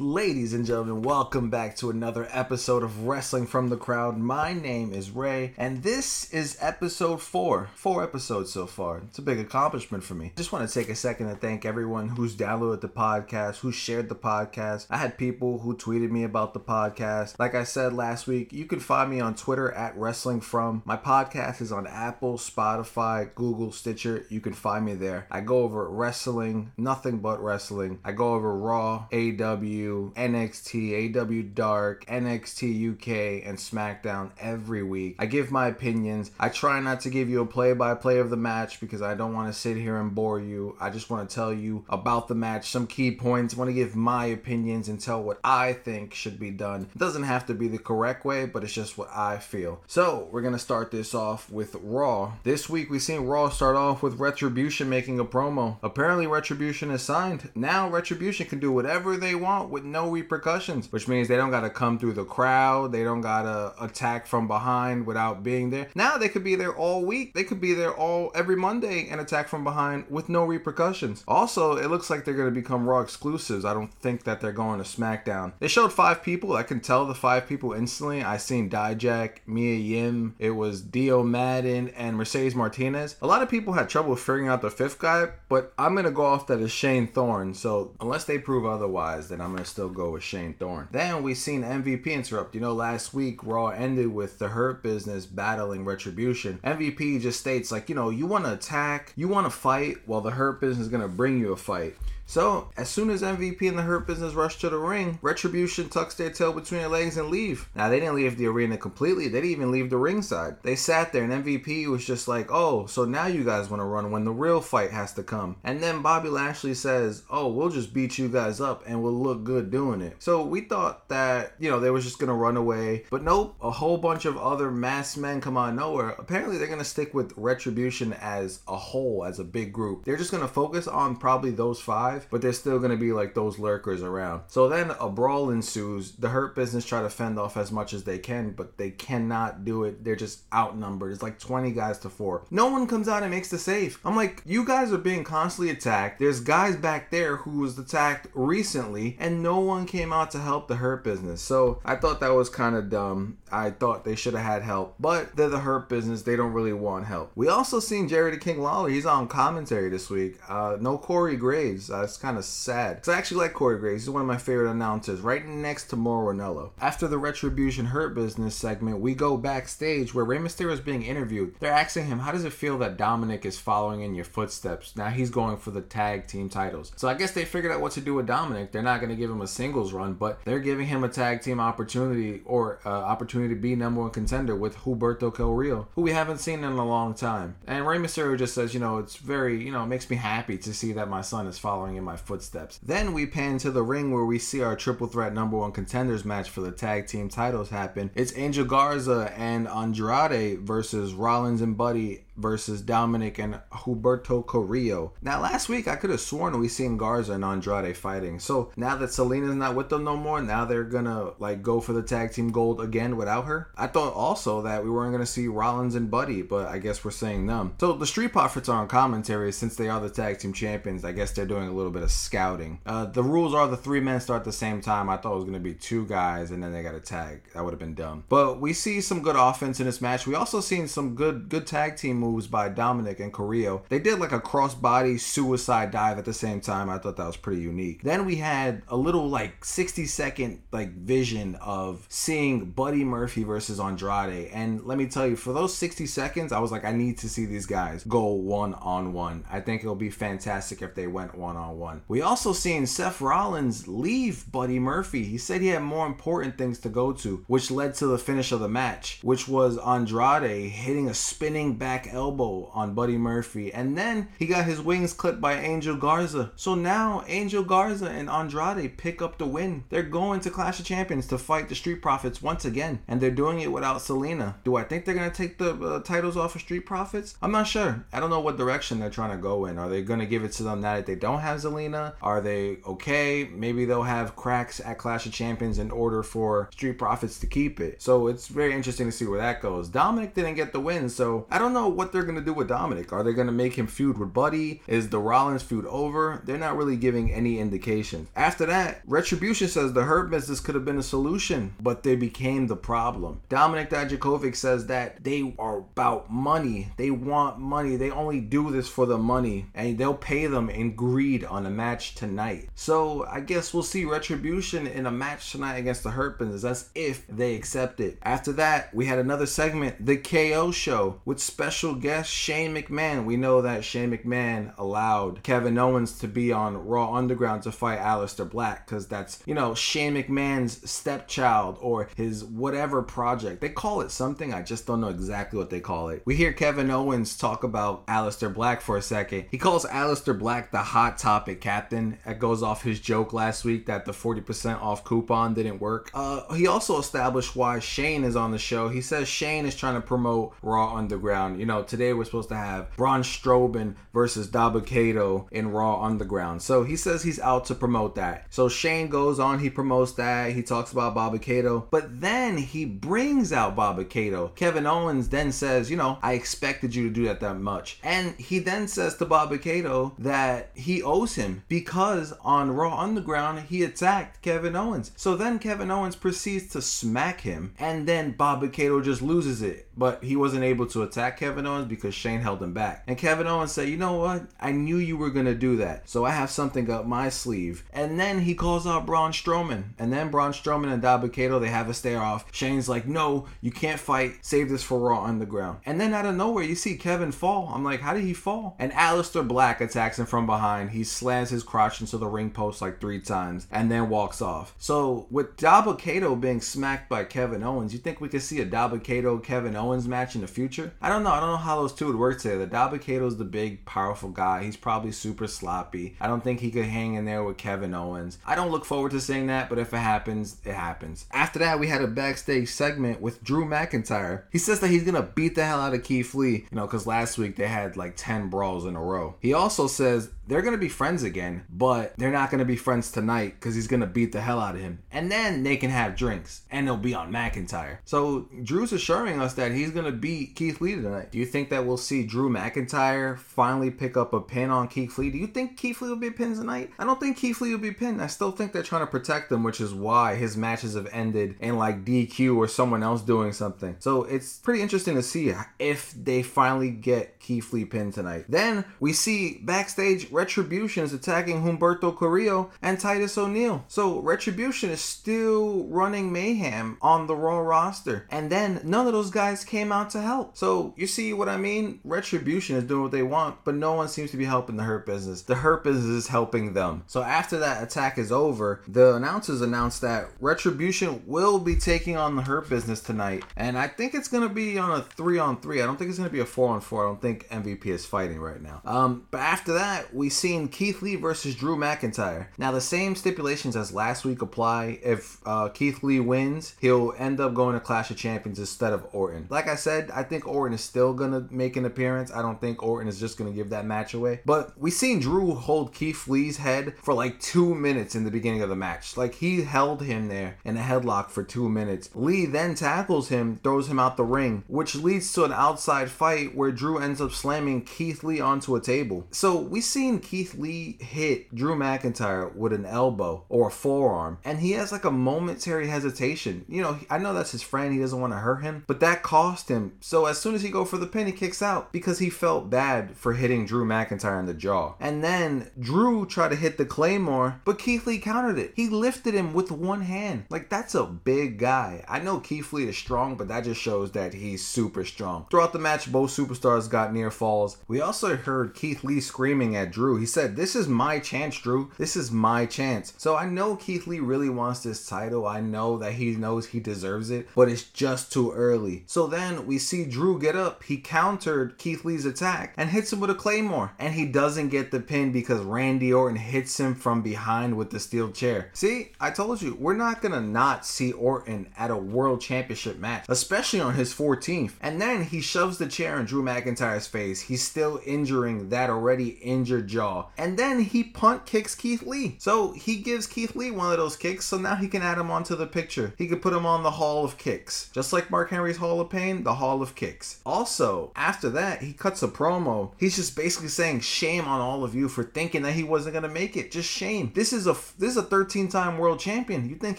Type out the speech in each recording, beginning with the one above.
Ladies and gentlemen, welcome back to another episode of Wrestling from the Crowd. My name is Ray, and this is episode four. Four episodes so far. It's a big accomplishment for me. Just want to take a second to thank everyone who's downloaded the podcast, who shared the podcast. I had people who tweeted me about the podcast. Like I said last week, you can find me on Twitter at Wrestling From. My podcast is on Apple, Spotify, Google, Stitcher. You can find me there. I go over wrestling, nothing but wrestling. I go over Raw, AEW. NXT, AEW Dark, NXT UK, and SmackDown every week. I give my opinions. I try not to give you a play by play of the match because I don't want to sit here and bore you. I just want to tell you about the match, some key points. I want to give my opinions and tell what I think should be done. It doesn't have to be the correct way, but it's just what I feel. So, we're going to start this off with Raw. This week, we've seen Raw start off with Retribution making a promo. Apparently, Retribution is signed. Now, Retribution can do whatever they want with no repercussions, which means they don't got to come through the crowd. They don't got to attack from behind without being there. Now they could be there all week. They could be there all every Monday and attack from behind with no repercussions. Also, it looks like they're going to become Raw exclusives. I don't think that they're going to SmackDown. They showed five people. I can tell the five people instantly. I seen Dijak, Mia Yim, it was Dio Maddin, and Mercedes Martinez. A lot of people had trouble figuring out the fifth guy, but I'm going to go off that as Shane Thorne. So unless they prove otherwise, then I'm going to still go with Shane Thorne. Then we seen MVP interrupt. You know, last week Raw ended with the Hurt Business battling Retribution. MVP just states like, you know, you want to attack, you want to fight, well the Hurt Business is gonna bring you a fight. So, as soon as MVP and the Hurt Business rush to the ring, Retribution tucks their tail between their legs and leave. Now, they didn't leave the arena completely, they didn't even leave the ringside. They sat there, and MVP was just like, oh, so now you guys want to run when the real fight has to come. And then Bobby Lashley says, oh, we'll just beat you guys up and we'll look good doing it. So, we thought that, you know, they was just going to run away. But nope, a whole bunch of other masked men come out of nowhere. Apparently, they're going to stick with Retribution as a whole, as a big group. They're just going to focus on probably those five, but there's still going to be like those lurkers around. So then a brawl ensues. The Hurt Business try to fend off as much as they can, but they cannot do it. They're just outnumbered. It's like 20 guys to four. No one comes out and makes the save. I'm like, you guys are being constantly attacked. There's guys back there who was attacked recently, and no one came out to help the Hurt Business. So I thought that was kind of dumb. I thought they should have had help, but they're the Hurt Business. They don't really want help. We also seen Jerry the King Lawler. He's on commentary this week. Uh, no Corey Graves. Uh, it's kind of sad because I actually like Corey Graves. He's one of my favorite announcers, right next to Mauro Ranallo. After the Retribution Hurt Business segment, we go backstage where Rey Mysterio is being interviewed. They're asking him, "How does it feel that Dominic is following in your footsteps? Now he's going for the tag team titles." So I guess they figured out what to do with Dominic. They're not going to give him a singles run, but they're giving him a tag team opportunity or uh, opportunity to be number one contender with Humberto Carrillo, who we haven't seen in a long time. And Rey Mysterio just says, you know, it's very, you know, it makes me happy to see that my son is following in my footsteps. Then we pan to the ring where we see our triple threat number one contenders match for the tag team titles happen. It's Angel Garza and Andrade versus Rollins and Buddy versus Dominic and Humberto Carrillo. Now, last week I could have sworn we seen Garza and Andrade fighting. So now that Zelina's not with them no more, now they're gonna like go for the tag team gold again without her. I thought also that we weren't gonna see Rollins and Buddy, but I guess we're saying them. So the Street Profits are on commentary since they are the tag team champions. I guess they're doing a little bit of scouting. Uh, the rules are the three men start at the same time. I thought it was gonna be two guys and then they got a tag. That would have been dumb. But we see some good offense in this match. We also seen some good good tag team moves by Dominic and Carrillo. They did like a crossbody suicide dive at the same time. I thought that was pretty unique. Then we had a little like 60 second like vision of seeing Buddy Murphy versus Andrade. And let me tell you, for those 60 seconds, I was like, I need to see these guys go one on one. I think it'll be fantastic if they went one on one. We also seen Seth Rollins leave Buddy Murphy. He said he had more important things to go to, which led to the finish of the match, which was Andrade hitting a spinning back elbow on Buddy Murphy. And then he got his wings clipped by Angel Garza. So now Angel Garza and Andrade pick up the win. They're going to Clash of Champions to fight the Street Profits once again. And they're doing it without Zelina. Do I think they're going to take the uh, titles off of Street Profits? I'm not sure. I don't know what direction they're trying to go in. Are they going to give it to them now that they don't have Zelina? Are they okay? Maybe they'll have cracks at Clash of Champions in order for Street Profits to keep it. So it's very interesting to see where that goes. Dominic didn't get the win, so I don't know what they're gonna do with Dominic. Are they gonna make him feud with Buddy? Is the Rollins feud over? They're not really giving any indication. After that, Retribution says the Hurt Business could have been a solution, but they became the problem. Dominic Dijakovic says that they are about money. They want money. They only do this for the money, and they'll pay them in greed on a match tonight. So I guess we'll see Retribution in a match tonight against the Hurt Business. That's if they accept it. After that, we had another segment, the KO show, with special guest Shane McMahon. We know that Shane McMahon allowed Kevin Owens to be on Raw Underground to fight Aleister Black because that's, you know, Shane McMahon's stepchild or his whatever project. They call it something, I just don't know exactly what they call it. We hear Kevin Owens talk about Aleister Black for a second. He calls Aleister Black the hot topic captain. That goes off his joke last week that the 40% off coupon didn't work. Uh, he also established why Shane is on the show. He says Shane is trying to promote Raw Underground. You know, today we're supposed to have Braun Strowman versus Dabba-Kato in Raw Underground. So he says he's out to promote that. So Shane goes on, he promotes that. He talks about Kato, but then he brings out Kato. Kevin Owens then says, you know, I expected you to do that that much. And he then says to Kato that he owes him because on Raw Underground he attacked Kevin Owens. So then Kevin Owens proceeds to smack him, and then Kato just loses it. But he wasn't able to attack Kevin Owens because Shane held him back. And Kevin Owens said, You know what? I knew you were going to do that. So I have something up my sleeve. And then he calls out Braun Strowman. And then Braun Strowman and Dabba-Kato, they have a stare off. Shane's like, No, you can't fight. Save this for Raw Underground. And then out of nowhere, you see Kevin fall. I'm like, How did he fall? And Aleister Black attacks him from behind. He slams his crotch into the ring post like three times and then walks off. So with Dabba-Kato being smacked by Kevin Owens, you think we could see a Dabba-Kato Kevin Owens match in the future? I don't know. I don't know how those two would work together. Dabba-Kato's the big, powerful guy. He's probably super sloppy. I don't think he could hang in there with Kevin Owens. I don't look forward to seeing that, but if it happens, it happens. After that, we had a backstage segment with Drew McIntyre. He says that he's gonna beat the hell out of Keith Lee, you know, because last week they had like 10 brawls in a row. He also says they're gonna be friends again, but they're not gonna be friends tonight because he's gonna beat the hell out of him. And then they can have drinks and they'll be on McIntyre. So Drew's assuring us that he's gonna beat Keith Lee tonight. Do you think that we'll see Drew McIntyre finally pick up a pin on Keith Lee? Do you think Keith Lee will be pinned tonight? I don't think Keith Lee will be pinned. I still think they're trying to protect him, which is why his matches have ended in like DQ or someone else doing something. So it's pretty interesting to see if they finally get Keith Lee pinned tonight. Then we see backstage Retribution is attacking Humberto Carrillo and Titus O'Neil. So Retribution is still running mayhem on the Raw roster. And then none of those guys came out to help. So you see what I mean? Retribution is doing what they want, but no one seems to be helping the Hurt Business. The Hurt Business is helping them. So after that attack is over, the announcers announced that Retribution will be taking on the Hurt Business tonight. And I think it's to be on a three on three. I don't think it's to be a four on four. I don't think MVP is fighting right now. Um, but after that, we seen Keith Lee versus Drew McIntyre. Now the same stipulations as last week apply. If uh, Keith Lee wins, he'll end up going to Clash of Champions instead of Orton. Like I said, I think Orton is still gonna make an appearance. I don't think Orton is just gonna give that match away. But we seen Drew hold Keith Lee's head for like two minutes in the beginning of the match. Like he held him there in a headlock for two minutes. Lee then tackles him, throws him out the ring, which leads to an outside fight where Drew ends up slamming Keith Lee onto a table. So we seen Keith Lee hit Drew McIntyre with an elbow or a forearm, and he has like a momentary hesitation. You know, I know that's his friend, he doesn't want to hurt him, but that cost him. So as soon as he go for the pin, he kicks out because he felt bad for hitting Drew McIntyre in the jaw. And then Drew tried to hit the Claymore, but Keith Lee countered it. He lifted him with one hand. Like that's a big guy. I know Keith Lee is strong, but that just shows that he's super strong. Throughout the match, both superstars got near falls. We also heard Keith Lee screaming at Drew. He said, This is my chance, Drew. This is my chance. So I know Keith Lee really wants this title. I know that he knows he deserves it, but it's just too early. So then we see Drew get up. He countered Keith Lee's attack and hits him with a claymore. And he doesn't get the pin because Randy Orton hits him from behind with the steel chair. See, I told you, we're not gonna not see Orton at a world championship match, especially on his 14th. And then he shoves the chair in Drew McIntyre's face. He's still injuring that already injured jaw. And then he punt kicks Keith Lee. So he gives Keith Lee one of those kicks, so now he can add him onto the picture. He could put him on the Hall of Kicks. Just like Mark Henry's Hall of Pain, the Hall of Kicks. Also, After that, he cuts a promo. He's just basically saying shame on all of you for thinking that he wasn't gonna make it. Just shame. This is a this is a 13-time world champion. You think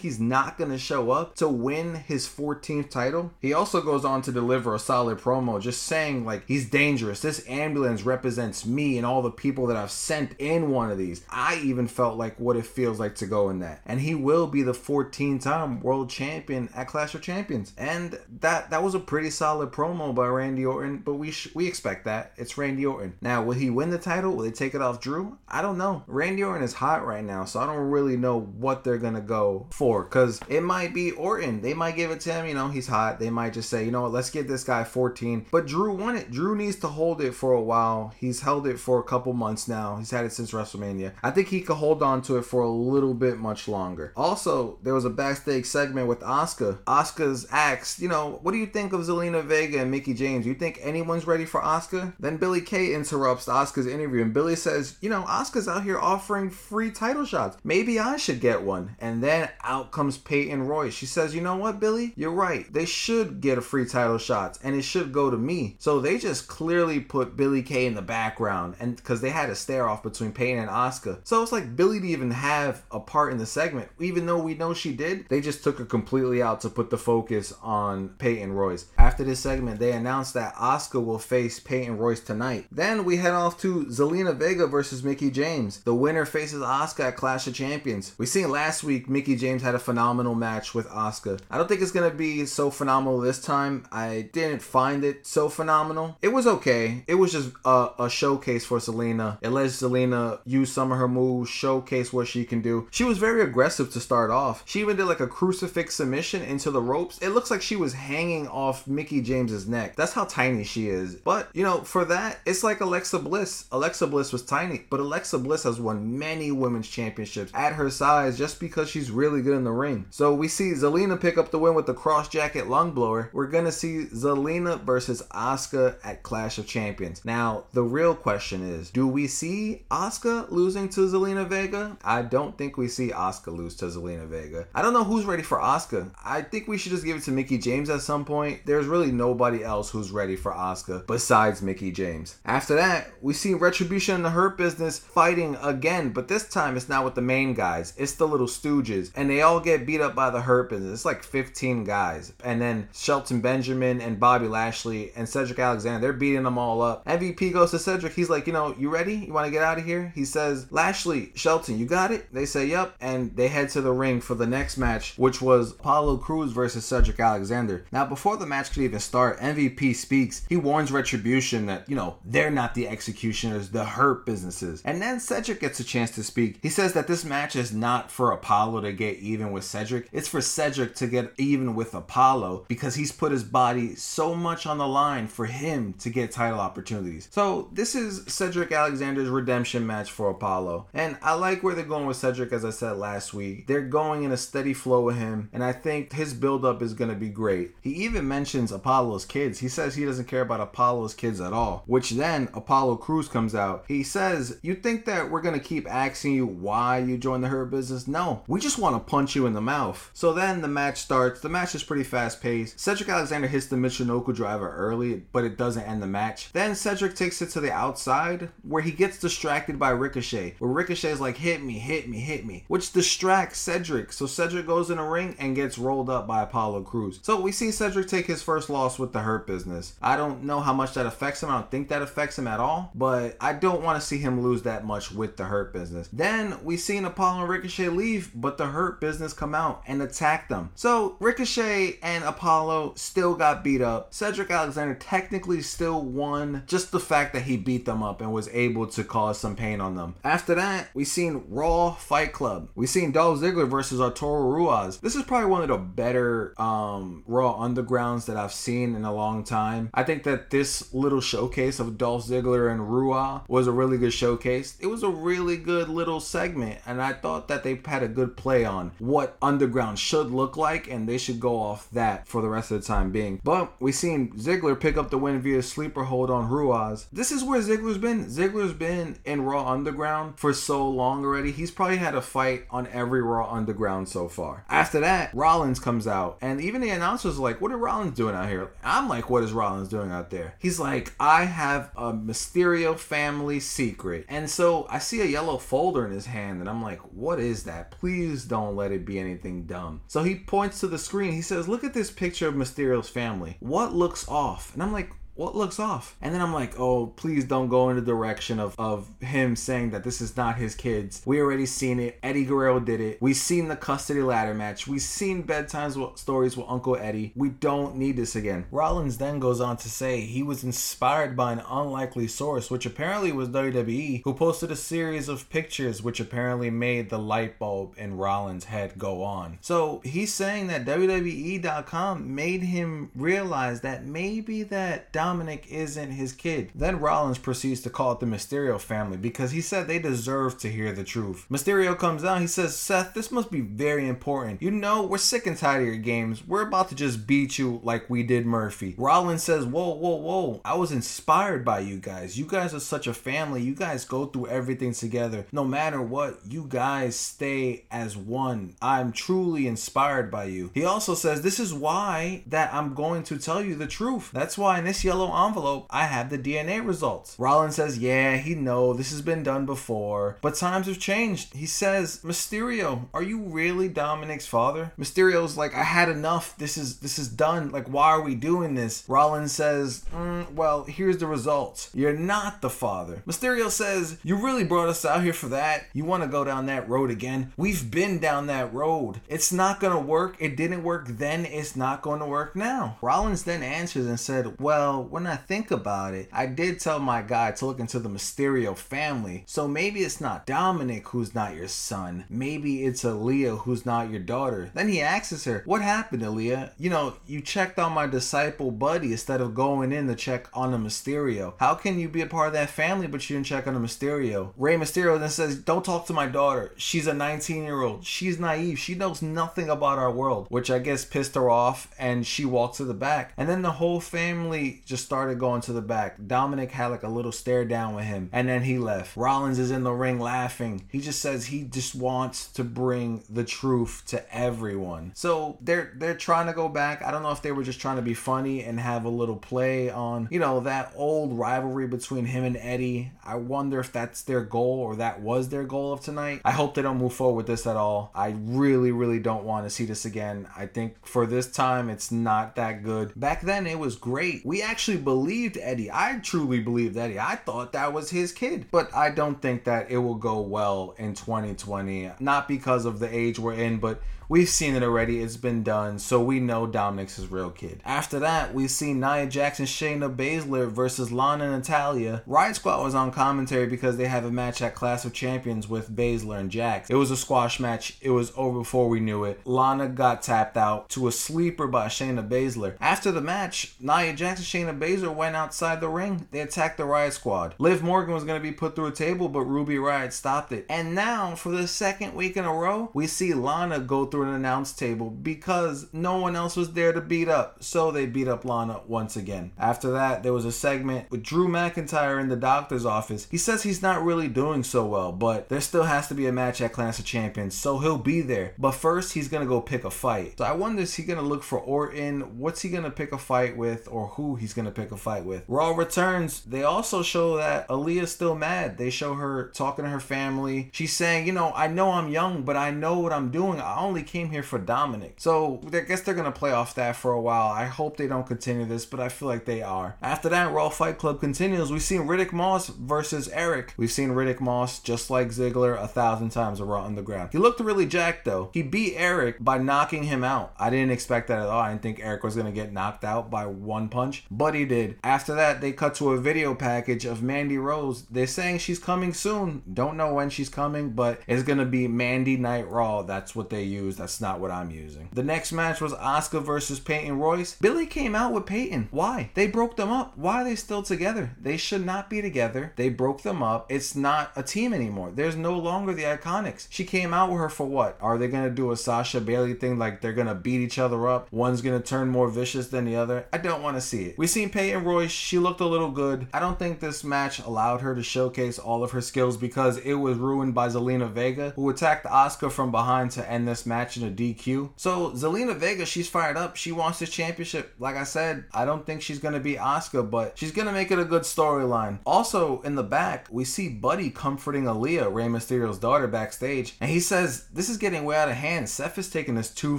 he's not gonna show up to win his 14th title? He also goes on to deliver a solid promo, just saying like he's dangerous. This ambulance represents me and all the people that I've sent in one of these. I even felt like what it feels like to go in that. And he will be the 14-time world champion at Clash of Champions. And that that was a pretty solid promo by Randy Orton, but we sh- we expect that. It's Randy Orton. Now, will he win the title? Will they take it off Drew? I don't know. Randy Orton is hot right now, so I don't really know what they're gonna go for. Cause it might be Orton. They might give it to him. You know, he's hot. They might just say, you know what, let's give this guy 14. But Drew won it. Drew needs to hold it for a while. He's held it for a couple months now. He's had it since WrestleMania. I think he could hold on to it for a little bit much longer. Also, there was a backstage segment with Asuka. Asuka's asked, you know, what do you think of Zelina Vega and Mickie James? You think anyone's ready for Asuka? Then Billie Kay interrupts Asuka's interview and Billie says, you know, Asuka's out here offering free title shots. Maybe I should get one. And then out comes Peyton Royce. She says, you know what, Billie? You're right. They should get a free title shot and it should go to me. So they just clearly put Billie Kay in the background and because they had a stare off between Peyton and Oscar. So it's like Billie didn't even have a part in the segment. Even though we know she did, they just took her completely out to put the focus on Peyton Royce. After this segment, they announced that Asuka will face Peyton Royce tonight. Then we head off to Zelina Vega versus Mickie James. The winner faces Asuka at Clash of Champions. We seen last week Mickie James had a phenomenal match with Asuka. I don't think it's gonna be so phenomenal this time. I didn't find it so phenomenal. It was okay. It was just a, a showcase for Zelina. It lets Zelina use some of her moves, showcase what she can do. She was very aggressive to start off. She even did like a crucifix submission into the ropes. It looks like she was hanging off Mickie James's neck. That's how tiny she is. But you know, for that, it's like Alexa Bliss. Alexa Bliss was tiny, but Alexa Bliss has won many women's championships at her size just because she's really good in the ring. So we see Zelina pick up the win with the cross jacket lung blower. We're gonna see Zelina versus Asuka at Clash of Champions. Now, the real question is, do we see Asuka losing to Zelina Vega? I don't think we see Asuka lose to Zelina Vega. I don't know who's ready for Asuka. I think we should just give it to Mickie James at some point. There's really nobody else who's ready for Asuka besides Mickie James. After that, we see Retribution in the Hurt Business fighting again, but this time it's not with the main guys. It's the little stooges, and they all get beat up by the Hurt Business. It's like 15 guys, and then Shelton Benjamin and Bobby Lashley and Cedric Alexander, they're beating them all up. MVP goes to Cedric. He's like, you know, you ready? You want to get out of here? He says, Lashley, Shelton, you got it? They say, yep, and they head to the ring for the next match, which was Apollo Crews versus Cedric Alexander. Now, before the match could even start, MVP speaks. He warns Retribution that, you know, they're not the executioners, the hurt businesses. And then Cedric gets a chance to speak. He says that this match is not for Apollo to get even with Cedric, it's for Cedric to get even with Apollo because he's put his body so much on the line for him to get title opportunities. So, this is Cedric Alexander's redemption match for Apollo. And I like where they're going with Cedric, as I said last week. They're going in a steady flow with him, and I think his buildup is going to be great. He even mentions Apollo's kids. He says he doesn't care about Apollo's kids at all, which then Apollo Crews comes out. He says, You think that we're going to keep asking you why you joined the Hurt business? No, we just want to punch you in the mouth. So then the match starts. The match is pretty fast paced. Cedric Alexander hits the Michinoku driver early, but it doesn't end the match. Then Cedric takes it to the outside where he gets distracted by Ricochet, where Ricochet is like, Hit me, hit me, hit me, which distracts Cedric. So Cedric goes in a ring and gets rolled up by Apollo Crews. So we see Cedric take his first loss with the Hurt business. I don't know how much that affects him. I don't think that affects him at all, but I don't want to see him lose that much with the Hurt business. Then we seen Apollo and Ricochet leave, but the Hurt business come out and attack them. So Ricochet and Apollo still got beat up. Cedric Alexander technically still won, just the fact that he beat them up and was able to cause some pain on them. After that, we seen Raw Fight Club. We seen Dolph Ziggler versus Arturo Ruas. This is probably one of the better um, Raw Undergrounds that I've seen in a long time. I think that this little showcase of Dolph Ziggler and Rua was a really good showcase. It was a really good little segment, and I thought that they had a good play on what Underground should look like, and they should go off that for the rest of the time being. But we seen Ziggler pick up the win via sleeper hold on Ruas. This is where Ziggler's been. Ziggler's been in Raw Underground for so long already. He's probably had a fight on every Raw Underground so far. After that, Rollins comes out, and even the announcers like, "What are Rollins doing out here?" I'm like, "What is Rollins?" Doing out there? He's like, I have a Mysterio family secret. And so I see a yellow folder in his hand, and I'm like, what is that? Please don't let it be anything dumb. So he points to the screen. He says, Look at this picture of Mysterio's family. What looks off? And I'm like, what looks off? And then I'm like, oh, please don't go in the direction of, of him saying that this is not his kids. We already seen it. Eddie Guerrero did it. We've seen the custody ladder match. We've seen bedtime stories with Uncle Eddie. We don't need this again. Rollins then goes on to say he was inspired by an unlikely source, which apparently was WWE, who posted a series of pictures which apparently made the light bulb in Rollins' head go on. So he's saying that WWE.com made him realize that maybe that Dominic isn't his kid. Then Rollins proceeds to call it the Mysterio family because he said they deserve to hear the truth. Mysterio comes down, he says, Seth, this must be very important. You know, we're sick and tired of your games. We're about to just beat you like we did Murphy. Rollins says, Whoa, whoa, whoa. I was inspired by you guys. You guys are such a family. You guys go through everything together. No matter what, you guys stay as one. I'm truly inspired by you. He also says, This is why that I'm going to tell you the truth. That's why in this yellow envelope, I have the DNA results. Rollins says, Yeah, he know this has been done before, but times have changed. He says, Mysterio, are you really Dominic's father? Mysterio's like, I had enough. This is this is done. Like, why are we doing this? Rollins says, mm, Well, here's the results. You're not the father. Mysterio says, You really brought us out here for that? You want to go down that road again? We've been down that road. It's not gonna work. It didn't work then. It's not going to work now. Rollins then answers and said, Well, when I think about it, I did tell my guy to look into the Mysterio family. So maybe it's not Dominic who's not your son. Maybe it's Aaliyah who's not your daughter. Then he asks her, What happened, Aaliyah? You know, you checked on my disciple buddy instead of going in to check on the Mysterio. How can you be a part of that family but you didn't check on the Mysterio? Rey Mysterio then says, Don't talk to my daughter. She's a 19 year old. She's naive. She knows nothing about our world, which I guess pissed her off and she walked to the back. And then the whole family just started going to the back. Dominic had like a little stare down with him, and then he left. Rollins is in the ring laughing. He just says he just wants to bring the truth to everyone. So they're they're trying to go back. I don't know if they were just trying to be funny and have a little play on, you know, that old rivalry between him and Eddie. I wonder if that's their goal or that was their goal of tonight. I hope they don't move forward with this at all. I really, really don't want to see this again. I think for this time, it's not that good. Back then, it was great. We actually actually believed Eddie. I truly believed Eddie. I thought that was his kid. But I don't think that it will go well in 2020. Not because of the age we're in, but We've seen it already. It's been done. So we know Dominic's his real kid. After that, we see Nia Jackson, Shayna Baszler versus Lana and Natalya. Riot Squad was on commentary because they have a match at Clash of Champions with Baszler and Jax. It was a squash match. It was over before we knew it. Lana got tapped out to a sleeper by Shayna Baszler. After the match, Nia Jackson, Shayna Baszler went outside the ring. They attacked the Riot Squad. Liv Morgan was going to be put through a table, but Ruby Riot stopped it. And now, for the second week in a row, we see Lana go through through an announce table because no one else was there to beat up. So they beat up Lana once again. After that, there was a segment with Drew McIntyre in the doctor's office. He says he's not really doing so well, but there still has to be a match at Clash of Champions, so he'll be there. But first, he's gonna go pick a fight. So I wonder is he gonna look for Orton? What's he gonna pick a fight with, or who he's gonna pick a fight with? Raw returns. They also show that Aaliyah's still mad. They show her talking to her family. She's saying, you know, I know I'm young, but I know what I'm doing. I only came here for Dominic. So I guess they're gonna play off that for a while. I hope they don't continue this, but I feel like they are. After that, Raw Fight Club continues. We've seen Riddick Moss versus Eric. We've seen Riddick Moss just like Ziggler a thousand times at Raw Underground. He looked really jacked though. He beat Eric by knocking him out. I didn't expect that at all. I didn't think Eric was gonna get knocked out by one punch, but he did. After that, they cut to a video package of Mandy Rose. They're saying she's coming soon. Don't know when she's coming, but it's gonna be Mandy Night Raw. That's what they use. That's not what I'm using. The next match was Asuka versus Peyton Royce. Billie came out with Peyton. Why? They broke them up. Why are they still together? They should not be together. They broke them up. It's not a team anymore. There's no longer the Iconics. She came out with her for what? Are they gonna do a Sasha Bayley thing like they're gonna beat each other up? One's gonna turn more vicious than the other. I don't want to see it. We seen Peyton Royce. She looked a little good. I don't think this match allowed her to showcase all of her skills because it was ruined by Zelina Vega, who attacked Asuka from behind to end this match match in a DQ. So Zelina Vega, she's fired up. She wants this championship. Like I said, I don't think she's gonna be Asuka, but she's gonna make it a good storyline. Also, in the back, we see Buddy comforting Aaliyah, Rey Mysterio's daughter, backstage, and he says, This is getting way out of hand. Seth is taking this too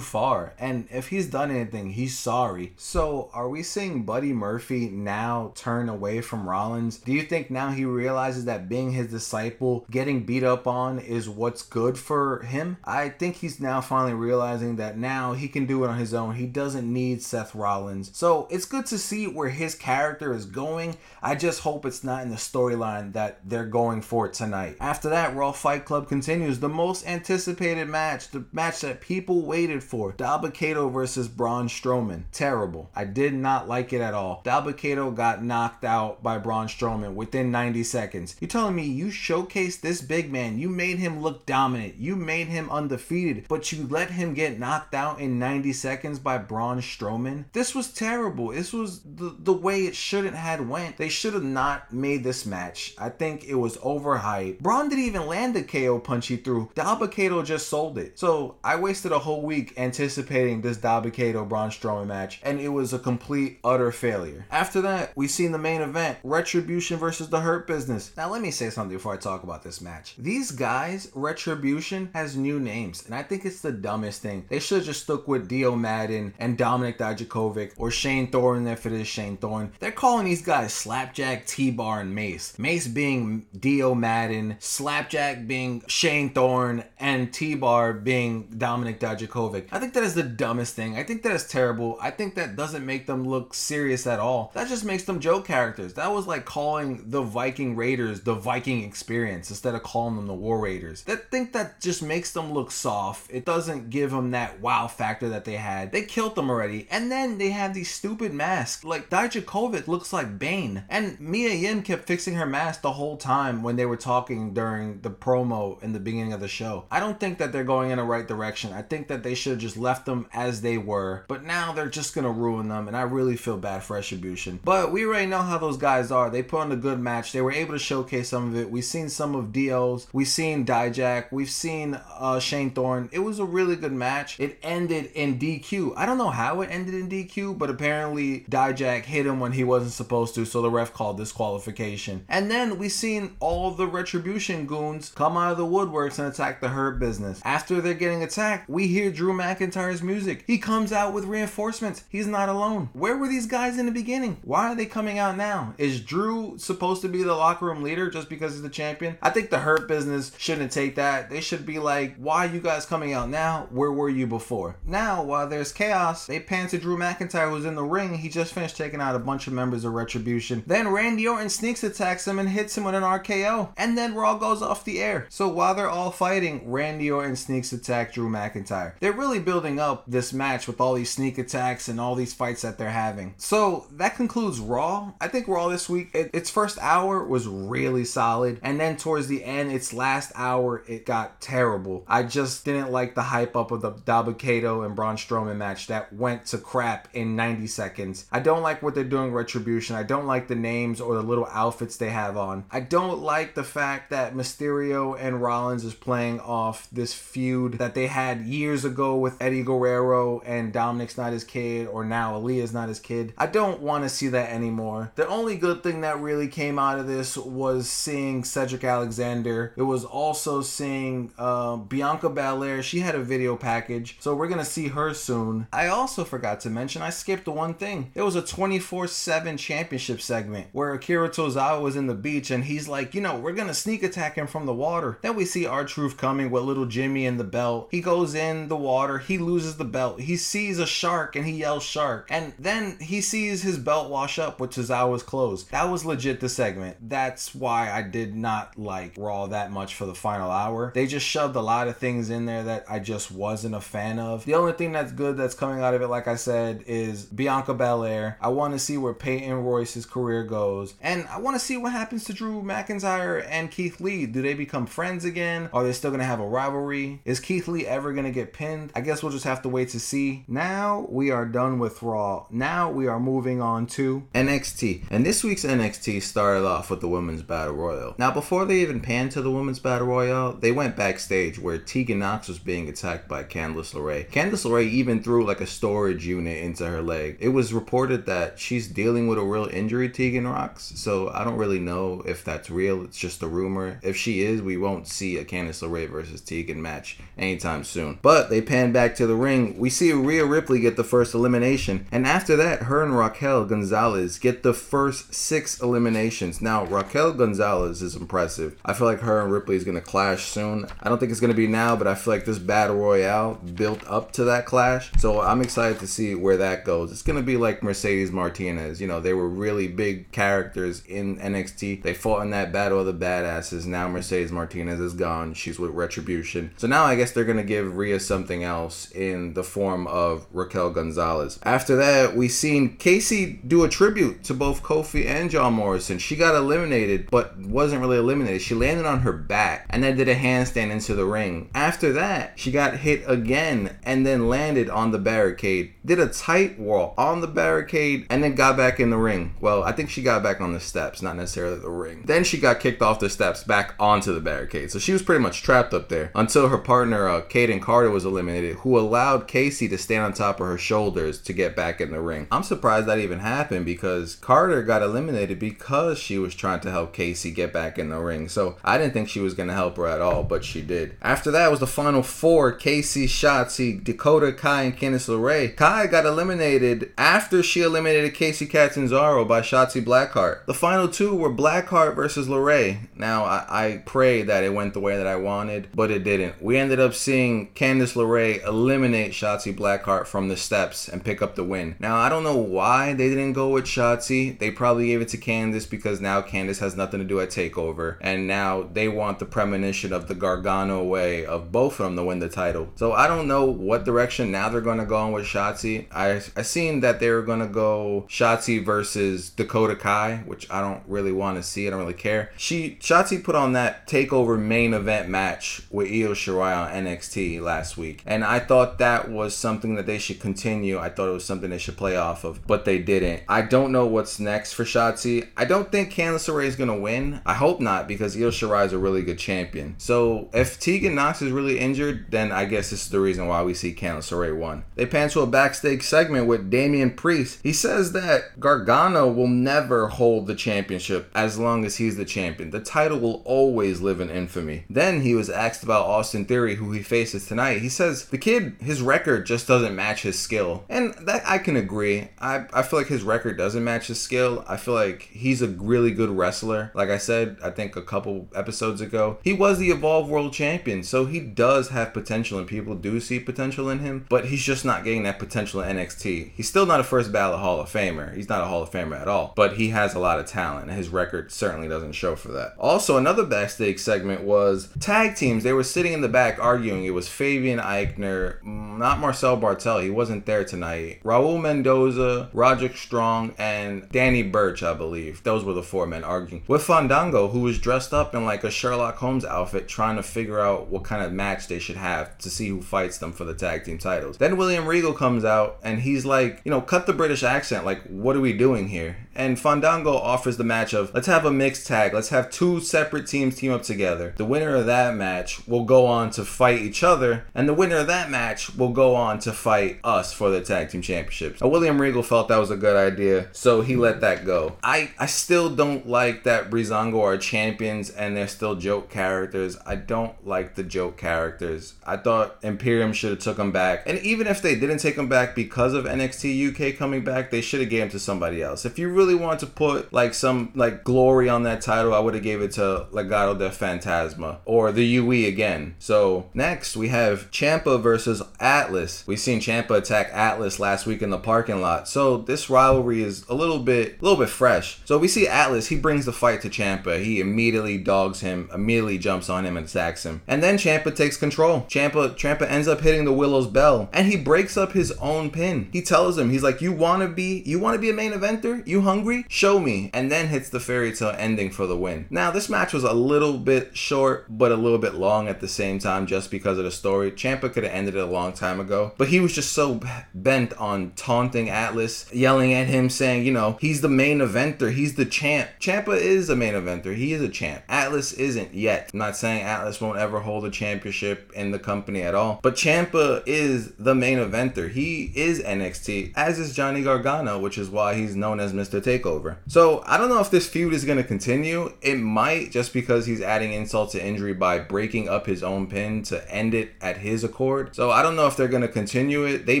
far. And if he's done anything, he's sorry. So are we seeing Buddy Murphy now turn away from Rollins? Do you think now he realizes that being his disciple, getting beat up on, is what's good for him? I think he's now finally realizing that now he can do it on his own. He doesn't need Seth Rollins. So it's good to see where his character is going. I just hope it's not in the storyline that they're going for tonight. After that, Raw Fight Club continues. The most anticipated match, the match that people waited for Dabba-Kato versus Braun Strowman. Terrible. I did not like it at all. Dabba-Kato got knocked out by Braun Strowman within 90 seconds. You're telling me you showcased this big man, you made him look dominant, you made him undefeated, but you let him get knocked out in 90 seconds by Braun Strowman? This was terrible. This was the, the way it shouldn't have went. They should have not made this match. I think it was overhyped. Braun didn't even land the KO punch he threw. Dabba-Kato just sold it. So I wasted a whole week anticipating this Dabba-Kato Braun Strowman match, and it was a complete utter failure. After that, we seen the main event, Retribution versus the Hurt Business. Now let me say something before I talk about this match. These guys, Retribution, has new names, and I think it's the dumbest thing. They should have just stuck with Dio Maddin and Dominic Dijakovic or Shane Thorne if it is Shane Thorne. They're calling these guys Slapjack, T-Bar, and Mace. Mace being Dio Maddin, Slapjack being Shane Thorne, and T-Bar being Dominic Dijakovic. I think that is the dumbest thing. I think that is terrible. I think that doesn't make them look serious at all. That just makes them joke characters. That was like calling the Viking Raiders the Viking experience instead of calling them the War Raiders. That think that just makes them look soft. It doesn't give them that wow factor that they had. They killed them already. And then they have these stupid masks. Like Dijakovic looks like Bane. And Mia Yim kept fixing her mask the whole time when they were talking during the promo in the beginning of the show. I don't think that they're going in the right direction. I think that they should have just left them as they were. But now they're just gonna ruin them, and I really feel bad for Retribution. But we already know how those guys are. They put on a good match. They were able to showcase some of it. We've seen some of Dio's. We've seen Dijak. We've seen uh, Shane Thorne. It was a really good match. It ended in DQ. I don't know how it ended in DQ, but apparently Dijak hit him when he wasn't supposed to, so the ref called disqualification. And then we seen all the Retribution goons come out of the woodworks and attack the Hurt Business. After they're getting attacked, we hear Drew McIntyre's music. He comes out with reinforcements. He's not alone. Where were these guys in the beginning? Why are they coming out now? Is Drew supposed to be the locker room leader just because he's the champion? I think the Hurt Business shouldn't take that. They should be like, why you guys coming out now? Now, where were you before? Now, while there's chaos, they pan to Drew McIntyre who's in the ring. He just finished taking out a bunch of members of Retribution. Then Randy Orton sneaks attacks him and hits him with an RKO. And then Raw goes off the air. So while they're all fighting, Randy Orton sneaks attack Drew McIntyre. They're really building up this match with all these sneak attacks and all these fights that they're having. So that concludes Raw. I think Raw this week, it, its first hour was really solid. And then towards the end, its last hour, it got terrible. I just didn't like the hype up of the Dabba-Kato and Braun Strowman match that went to crap in 90 seconds. I don't like what they're doing Retribution. I don't like the names or the little outfits they have on. I don't like the fact that Mysterio and Rollins is playing off this feud that they had years ago with Eddie Guerrero and Dominic's not his kid or now Aaliyah's not his kid. I don't want to see that anymore. The only good thing that really came out of this was seeing Cedric Alexander. It was also seeing uh, Bianca Belair. She had a video package, so we're gonna see her soon. I also forgot to mention I skipped one thing. It was a 24/7 championship segment where Akira Tozawa was in the beach and he's like, you know, we're gonna sneak attack him from the water. Then we see R-Truth coming with little Jimmy and the belt. He goes in the water. He loses the belt. He sees a shark and he yells shark. And then he sees his belt wash up with Tozawa's clothes. That was legit the segment. That's why I did not like Raw that much for the final hour. They just shoved a lot of things in there that I just wasn't a fan of. The only thing that's good that's coming out of it, like I said, is Bianca Belair. I want to see where Peyton Royce's career goes. And I want to see what happens to Drew McIntyre and Keith Lee. Do they become friends again? Are they still to have a rivalry? Is Keith Lee ever to get pinned? I guess we'll just have to wait to see. Now we are done with Raw. Now we are moving on to NXT. And this week's NXT started off with the Women's Battle Royal. Now, before they even panned to the Women's Battle Royal, they went backstage where Tegan Nox was being attacked by Candice LeRae. Candice LeRae even threw like a storage unit into her leg. It was reported that she's dealing with a real injury, Tegan Nox. So I don't really know if that's real. It's just a rumor. If she is, we won't see a Candice LeRae versus Tegan match anytime soon. But they pan back to the ring. We see Rhea Ripley get the first elimination, and after that, her and Raquel Gonzalez get the first six eliminations. Now Raquel Gonzalez is impressive. I feel like her and Ripley is gonna clash soon. I don't think it's gonna be now, but I feel like this battle royale built up to that clash. So I'm excited to see where that goes. It's gonna be like Mercedes Martinez. You know, they were really big characters in NXT. They fought in that battle of the badasses. Now Mercedes Martinez is gone. She's with Retribution. So now I guess they're gonna give Rhea something else in the form of Raquel Gonzalez. After that, we seen Kacy do a tribute to both Kofi and John Morrison. She got eliminated, but wasn't really eliminated. She landed on her back and then did a handstand into the ring. After that, she got hit again and then landed on the barricade. Did a tight wall on the barricade and then got back in the ring. Well, I think she got back on the steps, not necessarily the ring. Then she got kicked off the steps back onto the barricade. So she was pretty much trapped up there until her partner, uh, Kayden Carter, was eliminated, who allowed Kacy to stand on top of her shoulders to get back in the ring. I'm surprised that even happened because Carter got eliminated because she was trying to help Kacy get back in the ring. So I didn't think she was going to help her at all, but she did. After that was the final four Kacy, Shotzi, Dakota Kai, and Candice LeRae. Kai got eliminated after she eliminated Kacy Catanzaro by Shotzi Blackheart. The final two were Blackheart versus LeRae. Now, I, I pray that it went the way that I wanted, but it didn't. We ended up seeing Candice LeRae eliminate Shotzi Blackheart from the steps and pick up the win. Now, I don't know why they didn't go with Shotzi. They probably gave it to Candice because now Candice has nothing to do at TakeOver, and now they want the premonition of the Gargano way of both of them to win the title. So I don't know what direction now they're going to go on with Shotzi. I I seen that they were going to go Shotzi versus Dakota Kai, which I don't really want to see. I don't really care. She Shotzi put on that TakeOver main event match with Io Shirai on NXT last week, and I thought that was something that they should continue. I thought it was something they should play off of, but they didn't. I don't know what's next for Shotzi. I don't think Candice LeRae is gonna win. I hope not because Io Shirai is a really good champion. So if Tegan Nox is really injured, then I guess this is the reason why we see Candice LeRae won. They pan to a backstage segment with Damian Priest. He says that Gargano will never hold the championship as long as he's the champion. The title will always live in infamy. Then he was asked about Austin Theory, who he faces tonight. He says the kid, his record just doesn't match his skill. And that I can agree. I, I feel like his record doesn't match his skill. I feel like he's a really good wrestler. Like I said, I think a couple episodes ago, he was the Evolve World Champion. So he does have potential and people do see potential in him, but he's just not getting that potential in NXT. He's still not a first ballot Hall of Famer. He's not a Hall of Famer at all, but he has a lot of talent and his record certainly doesn't show for that. Also, another backstage segment was tag teams. They were sitting in the back arguing. It was Fabian Aichner, mm, not Marcel Barthel. He wasn't there tonight. Raul Mendoza, Roderick Strong, and Danny Burch, I believe. Those were the four men arguing. With Fandango, who was dressed up in like a Sherlock Holmes outfit, trying to figure out what kind of match they should have to see who fights them for the tag team titles. Then William Regal comes out and he's like, you know, cut the British accent. Like, what are we doing here? And Fandango offers the match of let's have a mixed tag. Let's have two separate teams team up together. The winner of that match will go on to fight each other, and the winner of that match will go on to fight us for the tag team championships. Now, William Regal felt that was a good idea, so he let that go. I I still don't like that Breezango are champions and they're still joke characters. I don't like the joke characters. I thought Imperium should have took them back, and even if they didn't take them back because of NXT UK coming back, they should have gave them to somebody else. If you really want to put like some like glory on that title, I would have gave it to Legado del Fantasma or the UE again. So next we have Ciampa versus Atlas. We've seen Ciampa attack Atlas last week in the parking lot. So this rivalry is a little bit a little bit fresh. So we see Atlas, he brings the fight to Ciampa. He immediately dogs him, immediately jumps on him and attacks him. And then Ciampa takes control. Ciampa Ciampa ends up hitting the Willow's bell and he breaks up his own pin. He tells him, he's like, You wanna be you wanna be a main eventer? You hungry? Show me. And then hits the fairy tale ending for the win. Now this match was a little bit short, but a little bit long at the same time just because of the story. Ciampa could have ended it a long time ago. But he was just so bent on taunting Atlas, yelling at him, saying, you know, he's the main eventer, he's the champ. Ciampa is a main eventer, he is a champ. Atlas isn't yet. I'm not saying Atlas won't ever hold a championship in the company at all. But Ciampa is the main eventer. He is NXT, as is Johnny Gargano, which is why he's known as Mr. Takeover. So I don't know if this feud is going to continue. It might just because he's adding insult to injury by breaking up his own pin to end it at his accord. So I don't know if they're going to continue it. They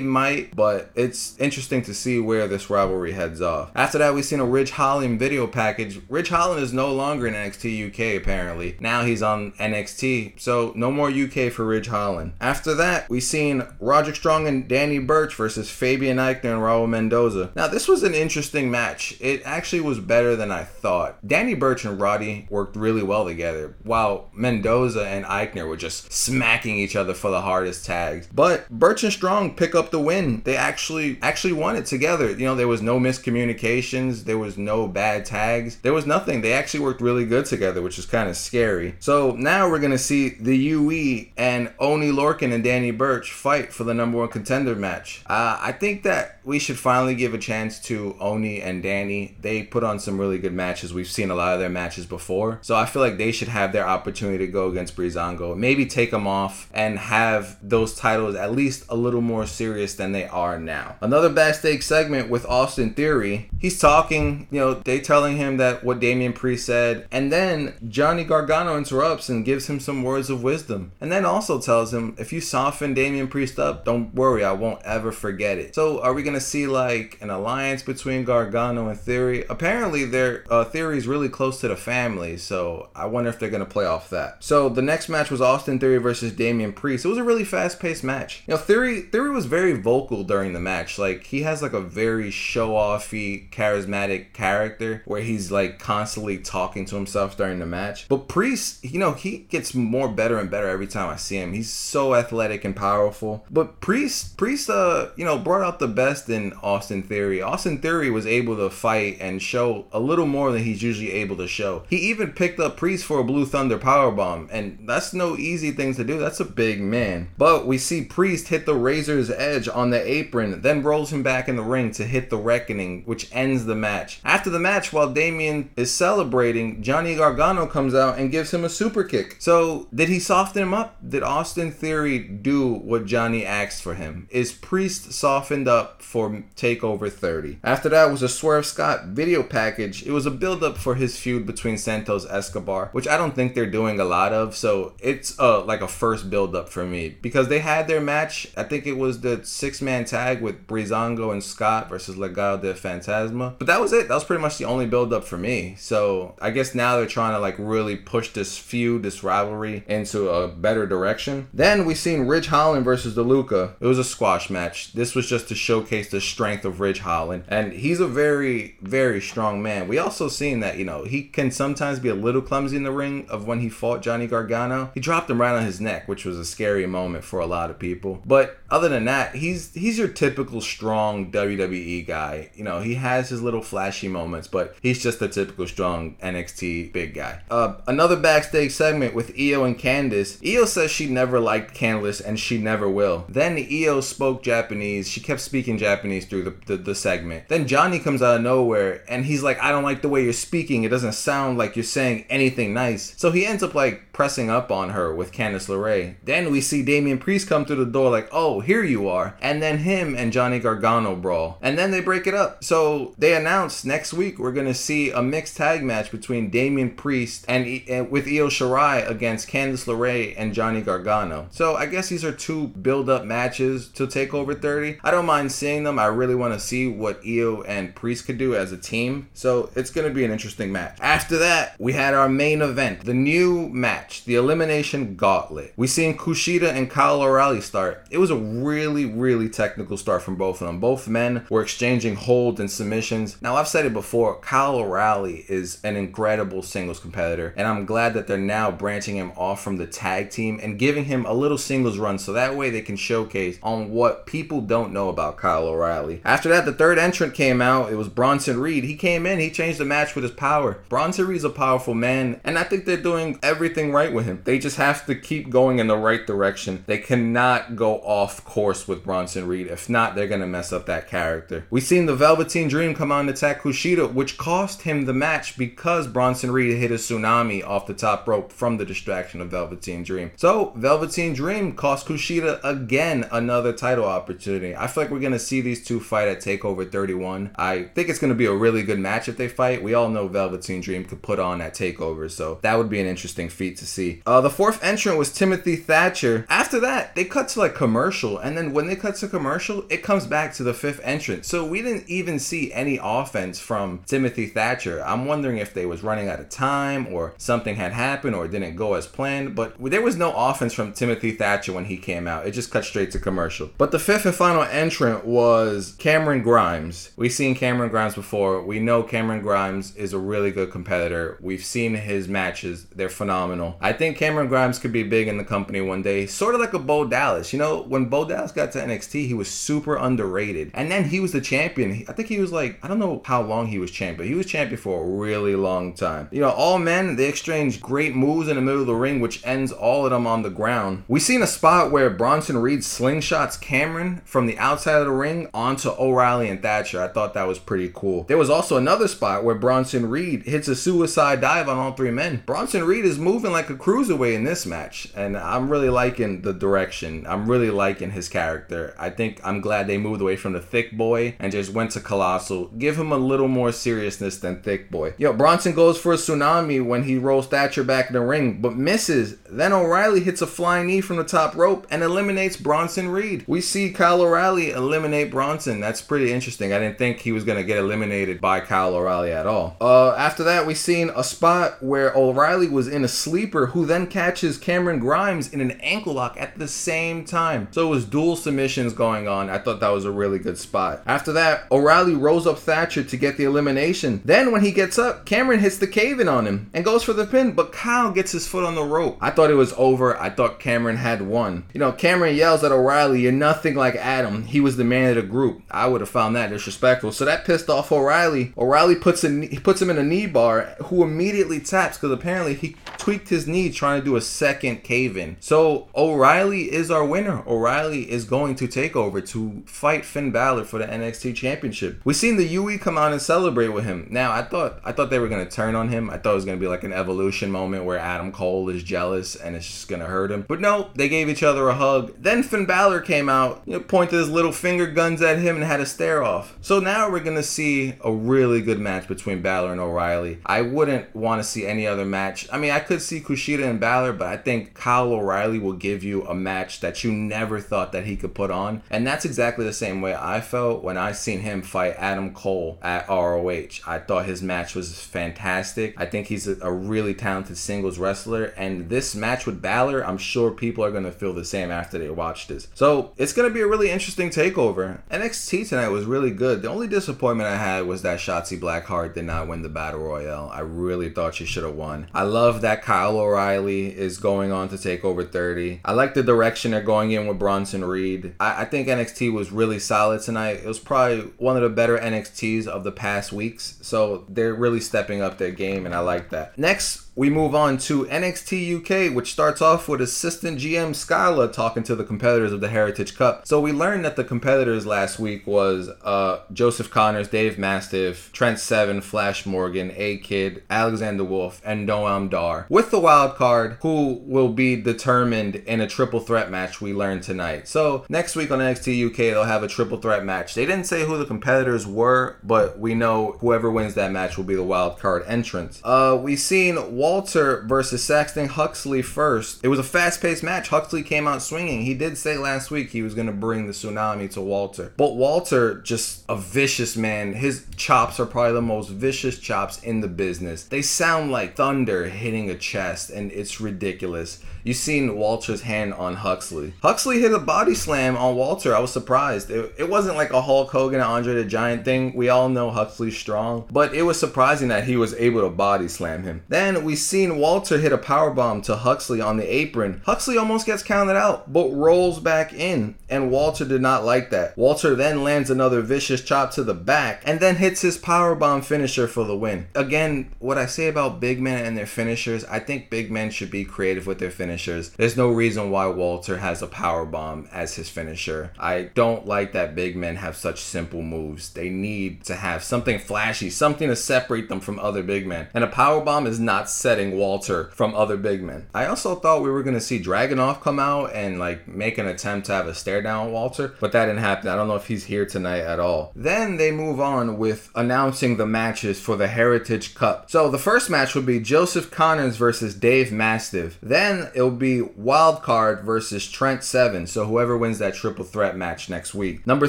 might, but it's interesting to see where this rivalry heads off. After that, we've seen a Ridge Holland video package. Ridge Holland is no longer in NXT UK apparently. Now he's on NXT, so no more UK for Ridge Holland. After that, we've seen Roderick Strong and Danny Burch versus Fabian Aichner and Raul Mendoza. Now this was an interesting match. It actually was better than I thought. Danny Burch and Roddy worked really well together, while Mendoza and Aichner were just smacking each other for the hardest tags. But Burch and Strong pick up the win. They actually actually won it together. You know, there was no miscommunications, there was no bad tags, there was nothing. They actually worked really good together, which is kind of scary. So now we're gonna see the UE and Oni Lorcan and Danny Burch fight for the number one contender match. Uh, I think that we should finally give a chance to Oni and Danny. They put on some really good matches. We've seen a lot of their matches before, so I feel like they should have their opportunity to go against Breezango. Maybe take them off and have those titles at least a little more serious than they are now. Another backstage segment with Austin Theory. He's talking, you know, they telling him that what Damian Priest said, and then Johnny Gargano interrupts and gives him some words of wisdom. And then also tells him, if you soften Damian Priest up, don't worry, I won't ever forget it. So are we gonna see like an alliance between Gargano Theory? Apparently their uh, Theory is really close to the family, so I wonder if they're gonna play off that. So the next match was Austin Theory versus Damian Priest. It was a really fast-paced match. You know, Theory Theory was very vocal during the match. Like he has like a very show-offy, charismatic character where he's like constantly talking to himself during the match. But Priest, you know, he gets more better and better every time I see him. He's so athletic and powerful. But Priest, Priest, uh, you know, brought out the best in Austin Theory. Austin Theory was able to fight and show a little more than he's usually able to show. He even picked up Priest for a Blue Thunder powerbomb, and that's no easy thing to do. That's a big man. But we see Priest hit the Razor's Edge on the apron, then rolls him back in the ring to hit the Reckoning, which ends the match. After the match, while Damian is celebrating, Johnny Gargano comes out and gives him a super kick. So, did he soften him up? Did Austin Theory do what Johnny asked for him? Is Priest softened up for TakeOver 30? After that was a Swerve Scott video package. It was a build up for his feud between Santos Escobar, which I don't think they're doing a lot of. So, it's uh, like a first build up for me because they had their match. I think it was the six man tag with Breezango and Scott versus Legado de Fantasma. But that was it. That was pretty much the only build up for me. So, I guess now they're trying to like really push this feud, this rivalry into a better direction. Then we seen Ridge Holland versus DeLuca. It was a squash match. This was just to showcase the strength of Ridge Holland, and he's a very, very strong man. We also seen that you know he can sometimes be a little clumsy in the ring. Of when he fought Johnny Gargano, he dropped him right on his neck, which was a scary moment for a lot of people. But other than that, he's he's your typical strong WWE guy. You know, he has his little flashy moments, but he's just a typical strong NXT big guy. Uh, another backstage segment with Io and Candice. Io says she never liked Candice and she never will. Then Io spoke Japanese. She kept speaking Japanese through the, the, the segment. Then Johnny comes out nowhere and he's like, I don't like the way you're speaking. It doesn't sound like you're saying anything nice. So he ends up like pressing up on her with Candice LeRae. Then we see Damian Priest come through the door like, oh, here you are. And then him and Johnny Gargano brawl. And then they break it up. So they announced next week we're going to see a mixed tag match between Damian Priest and, with Io Shirai against Candice LeRae and Johnny Gargano. So I guess these are two build up matches to TakeOver 30. I don't mind seeing them. I really want to see what Io and Priest could do as a team. So it's going to be an interesting match. After that, we had our main event, the new match, the Elimination Gauntlet. We seen Kushida and Kyle O'Reilly start. It was a really, really technical start from both of them. Both men were exchanging holds and submissions. Now, I've said it before, Kyle O'Reilly is an incredible singles competitor, and I'm glad that they're now branching him off from the tag team and giving him a little singles run so that way they can showcase on what people don't know about Kyle O'Reilly. After that, the third entrant came out. It was Bronson Reed. He came in, he changed the match with his power. Bronson Reed's a powerful man, and I think they're doing everything right with him. They just have to keep going in the right direction. They cannot go off course with Bronson Reed. If not, they're gonna mess up that character. We've seen the Velveteen Dream come on and attack Kushida, which cost him the match because Bronson Reed hit a tsunami off the top rope from the distraction of Velveteen Dream. So Velveteen Dream cost Kushida again another title opportunity. I feel like we're gonna see these two fight at Takeover 31. I think it's gonna be a really good match if they fight. We all know Velveteen Dream could put on at Takeover, so that would be an interesting feat to see. Uh, the fourth entrant was Timothy Thatcher. After that, they cut to like commercial, and then when they cut to commercial, it comes back to the fifth entrant. So we didn't even see any offense from Timothy Thatcher. I'm wondering if they was running out of time or something had happened or didn't go as planned, but there was no offense from Timothy Thatcher when he came out. It just cut straight to commercial. But the fifth and final entrant was Cameron Grimes. We've seen Cameron Grimes before. We know Cameron Grimes is a really good competitor. We've seen his matches. They're phenomenal. I think Cameron Grimes could be big in the company one day, sort of like a Bo Dallas. You know, when Bo Dallas got to NXT, he was super underrated. And then he was the champion. I think he was like, I don't know how long he was champion. He was champion for a really long time. You know, all men, they exchange great moves in the middle of the ring, which ends all of them on the ground. We seen a spot where Bronson Reed slingshots Cameron from the outside of the ring onto O'Reilly and Thatcher. I thought that was pretty cool. There was also another spot where Bronson Reed hits a suicide dive on all three men. Bronson Reed is moving like a cruiserweight in this match, and I'm really liking the direction. I'm really liking his character. I think I'm glad they moved away from the thick boy and just went to Colossal. Give him a little more seriousness than thick boy. Yo, Bronson goes for a tsunami when he rolls Thatcher back in the ring, but misses. Then O'Reilly hits a flying knee from the top rope and eliminates Bronson Reed. We see Kyle O'Reilly eliminate Bronson. That's pretty interesting. I didn't think he was gonna get eliminated by Kyle O'Reilly at all. Uh, after that, we seen a spot where O'Reilly was in a sleeper, who then catches Cameron Grimes in an ankle lock at the same time. So it was dual submissions going on. I thought that was a really good spot. After that, O'Reilly rolls up Thatcher to get the elimination. Then when he gets up, Cameron hits the cave in on him and goes for the pin, but Kyle gets his foot on the rope. I thought it was over. I thought Cameron had won. You know, Cameron yells at O'Reilly, You're nothing like Adam. He was the man of the group. I would have found that disrespectful. So that pissed off O'Reilly. O'Reilly puts a, he puts him in a knee bar, who immediately taps because apparently he tweaked his knee trying to do a second cave in. So O'Reilly is our winner. O'Reilly is going to take over to fight Finn Balor for the NXT Championship. We've seen the UE come out and celebrate with him. Now I thought I thought they were gonna turn on him. I thought it was gonna be like an evolution moment where Adam Cole is jealous and it's just gonna hurt him. But no, they gave each other a hug. Then Finn Balor came out, you know, pointed his little finger guns at him and had a stare off. So now we're gonna see a really good match between Balor and O'Reilly. I wouldn't want to see any other match. I mean, I could see Kushida and Balor, but I think Kyle O'Reilly will give you a match that you never thought that he could put on. And that's exactly the same way I felt when I seen him fight Adam Cole at ROH. I thought his match was fantastic. I think he's a, really talented singles wrestler. And this match with Balor, I'm sure people are going to feel the same after they watch this. So it's going to be a really interesting takeover. NXT tonight was really good. The only disappointment I had was that Shotzi Blackheart did not win the Battle Royale. I really thought she should have won. I love that Kyle O'Reilly is going on to TakeOver 30. I like the direction they're going in with Bronson Reed. I, I think NXT was really solid tonight. It was probably one of the better NXTs of the past weeks. So they're really stepping up their game, and I like that. Next, we move on to NXT UK, which starts off with assistant GM Scala talking to the competitors of the Heritage Cup. So we learned that the competitors last week was uh, Joseph Conners, Dave Mastiff, Trent Seven, Flash Morgan, A Kid, Alexander Wolfe, and Noam Dar. With the wild card, who will be determined in a triple threat match we learned tonight. So next week on NXT UK, they'll have a triple threat match. They didn't say who the competitors were, but we know whoever wins that match will be the wild card entrant. Uh, we seen Walter versus Saxton Huxley first. It was a fast paced match. Huxley came out swinging. He did say last week he was going to bring the tsunami to Walter. But Walter, just a vicious man. His chops are probably the most vicious chops in the business. They sound like thunder hitting a chest, and it's ridiculous. You seen Walter's hand on Huxley. Huxley hit a body slam on Walter. I was surprised. It, it wasn't like a Hulk Hogan and Andre the Giant thing. We all know Huxley's strong, but it was surprising that he was able to body slam him. Then we seen Walter hit a power bomb to Huxley on the apron. Huxley almost gets counted out, but rolls back in, and Walter did not like that. Walter then lands another vicious chop to the back, and then hits his power bomb finisher for the win. Again, what I say about big men and their finishers, I think big men should be creative with their finishers. There's no reason why Walter has a power bomb as his finisher. I don't like that big men have such simple moves. They need to have something flashy, something to separate them from other big men. And a power bomb is not setting Walter from other big men. I also thought we were to see Dragunov come out and like make an attempt to have a stare down Walter, but that didn't happen. I don't know if he's here tonight at all. Then they move on with announcing the matches for the Heritage Cup. So the first match would be Joseph Conners versus Dave Mastiff. Then it'll be Wildcard versus Trent Seven. So whoever wins that triple threat match next week. Number